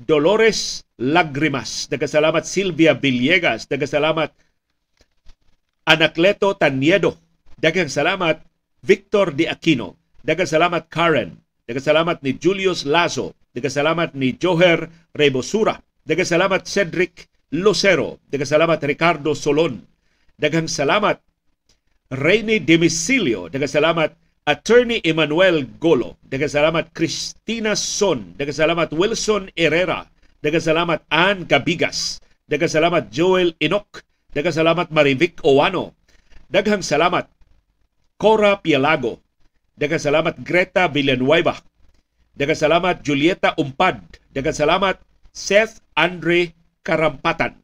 Dolores Lagrimas. Daghang salamat Silvia Villegas. Daghang salamat Anacleto Taniedo. Daghang salamat Victor De Aquino. Daghang salamat Karen. Daghang salamat ni Julius Lazo. Daghang salamat ni Joher Rebosura. Daghang salamat Cedric Lucero. Daghang salamat Ricardo Solon. Daghang salamat Rainy Demisilio. Daghang salamat Attorney Emmanuel Golo. Daghang salamat Christina Son. Daghang salamat Wilson Herrera. Daghang salamat Ann Gabigas. Daghang salamat Joel Inok. Daghang salamat Marivic Owano. Daghang salamat Cora Pialago. Daghang salamat Greta Villanueva. Daghang salamat Julieta Umpad. Daghang salamat Seth Andre Karampatan.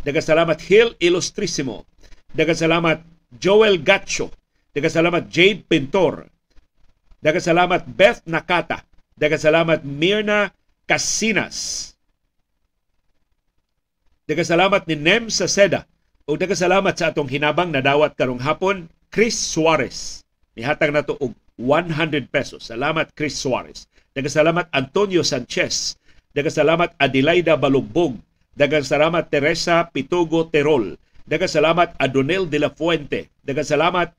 Daghang salamat Hill Illustrissimo. Daghang salamat Joel Gacho. Daghang salamat Jade Pintor. Daghang salamat Beth Nakata. Daghang salamat Mirna Casinas. Daghang salamat ni Nem Saseda. O salamat sa atong hinabang na dawat karong hapon, Chris Suarez. Nihatag na to og 100 pesos. Salamat Chris Suarez. Daghang salamat Antonio Sanchez. Daghang salamat Adelaida Balugbog. Daghang salamat Teresa Pitugo Terol. Daghang salamat Adonel de la Fuente. Daghang salamat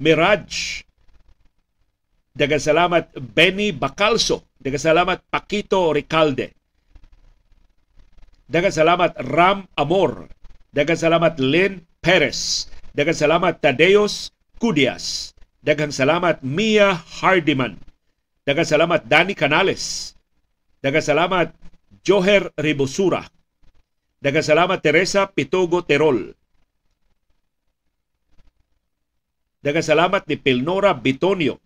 Mirage. Daghang salamat Benny Bacalso. Daghang salamat Paquito Ricalde. Daghang salamat Ram Amor. Daghang salamat Lynn Perez. Daghang salamat Tadeos Cudias. Daghang salamat Mia Hardiman. Daghang salamat Danny Canales. Daghang salamat Joher Ribosura. Daghang salamat Teresa Pitogo Terol. Daghang salamat ni Pilnora Bitonio.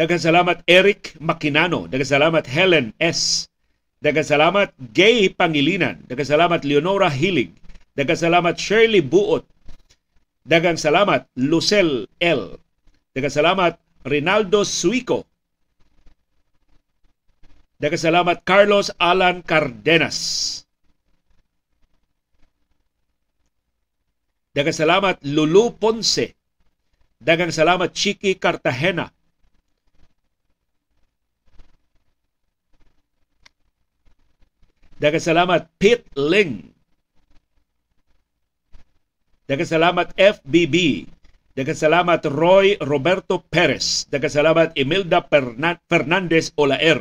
Daghang salamat Eric Makinano. Daghang salamat Helen S. Daghang salamat Gay Pangilinan. Daghang salamat Leonora Hilig. Daghang salamat Shirley Buot. Daghang salamat Lucel L. Daghang salamat Rinaldo Suico. Daghang salamat Carlos Alan Cardenas. Daghang salamat Lulu Ponce. Daghang salamat Chiki Cartagena. Daghang salamat Pete Ling. Daghang salamat FBB. Daghang salamat Roy Roberto Perez. Daghang salamat Imelda Fernandez Olaer.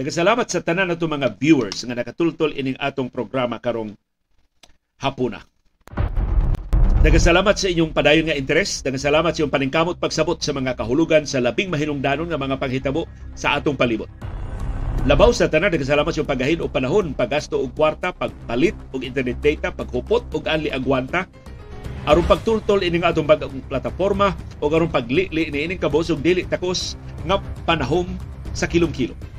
Daghang salamat sa tanan nato mga viewers nga nakatultol ining atong programa karong hapuna. Daghang salamat sa inyong padayon nga interes. Daghang salamat sa inyong paningkamot pagsabot sa mga kahulugan sa labing mahinungdanon nga mga paghitabo sa atong palibot. Labaw sa tanan daghang salamat sa inyong paggahin og panahon, paggasto og kwarta, pagpalit og internet data, paghupot og anli agwanta, aron pagtultol ining atong bagong plataporma o aron paglili ni ining kabos og dili takos nga panahon sa kilom-kilom.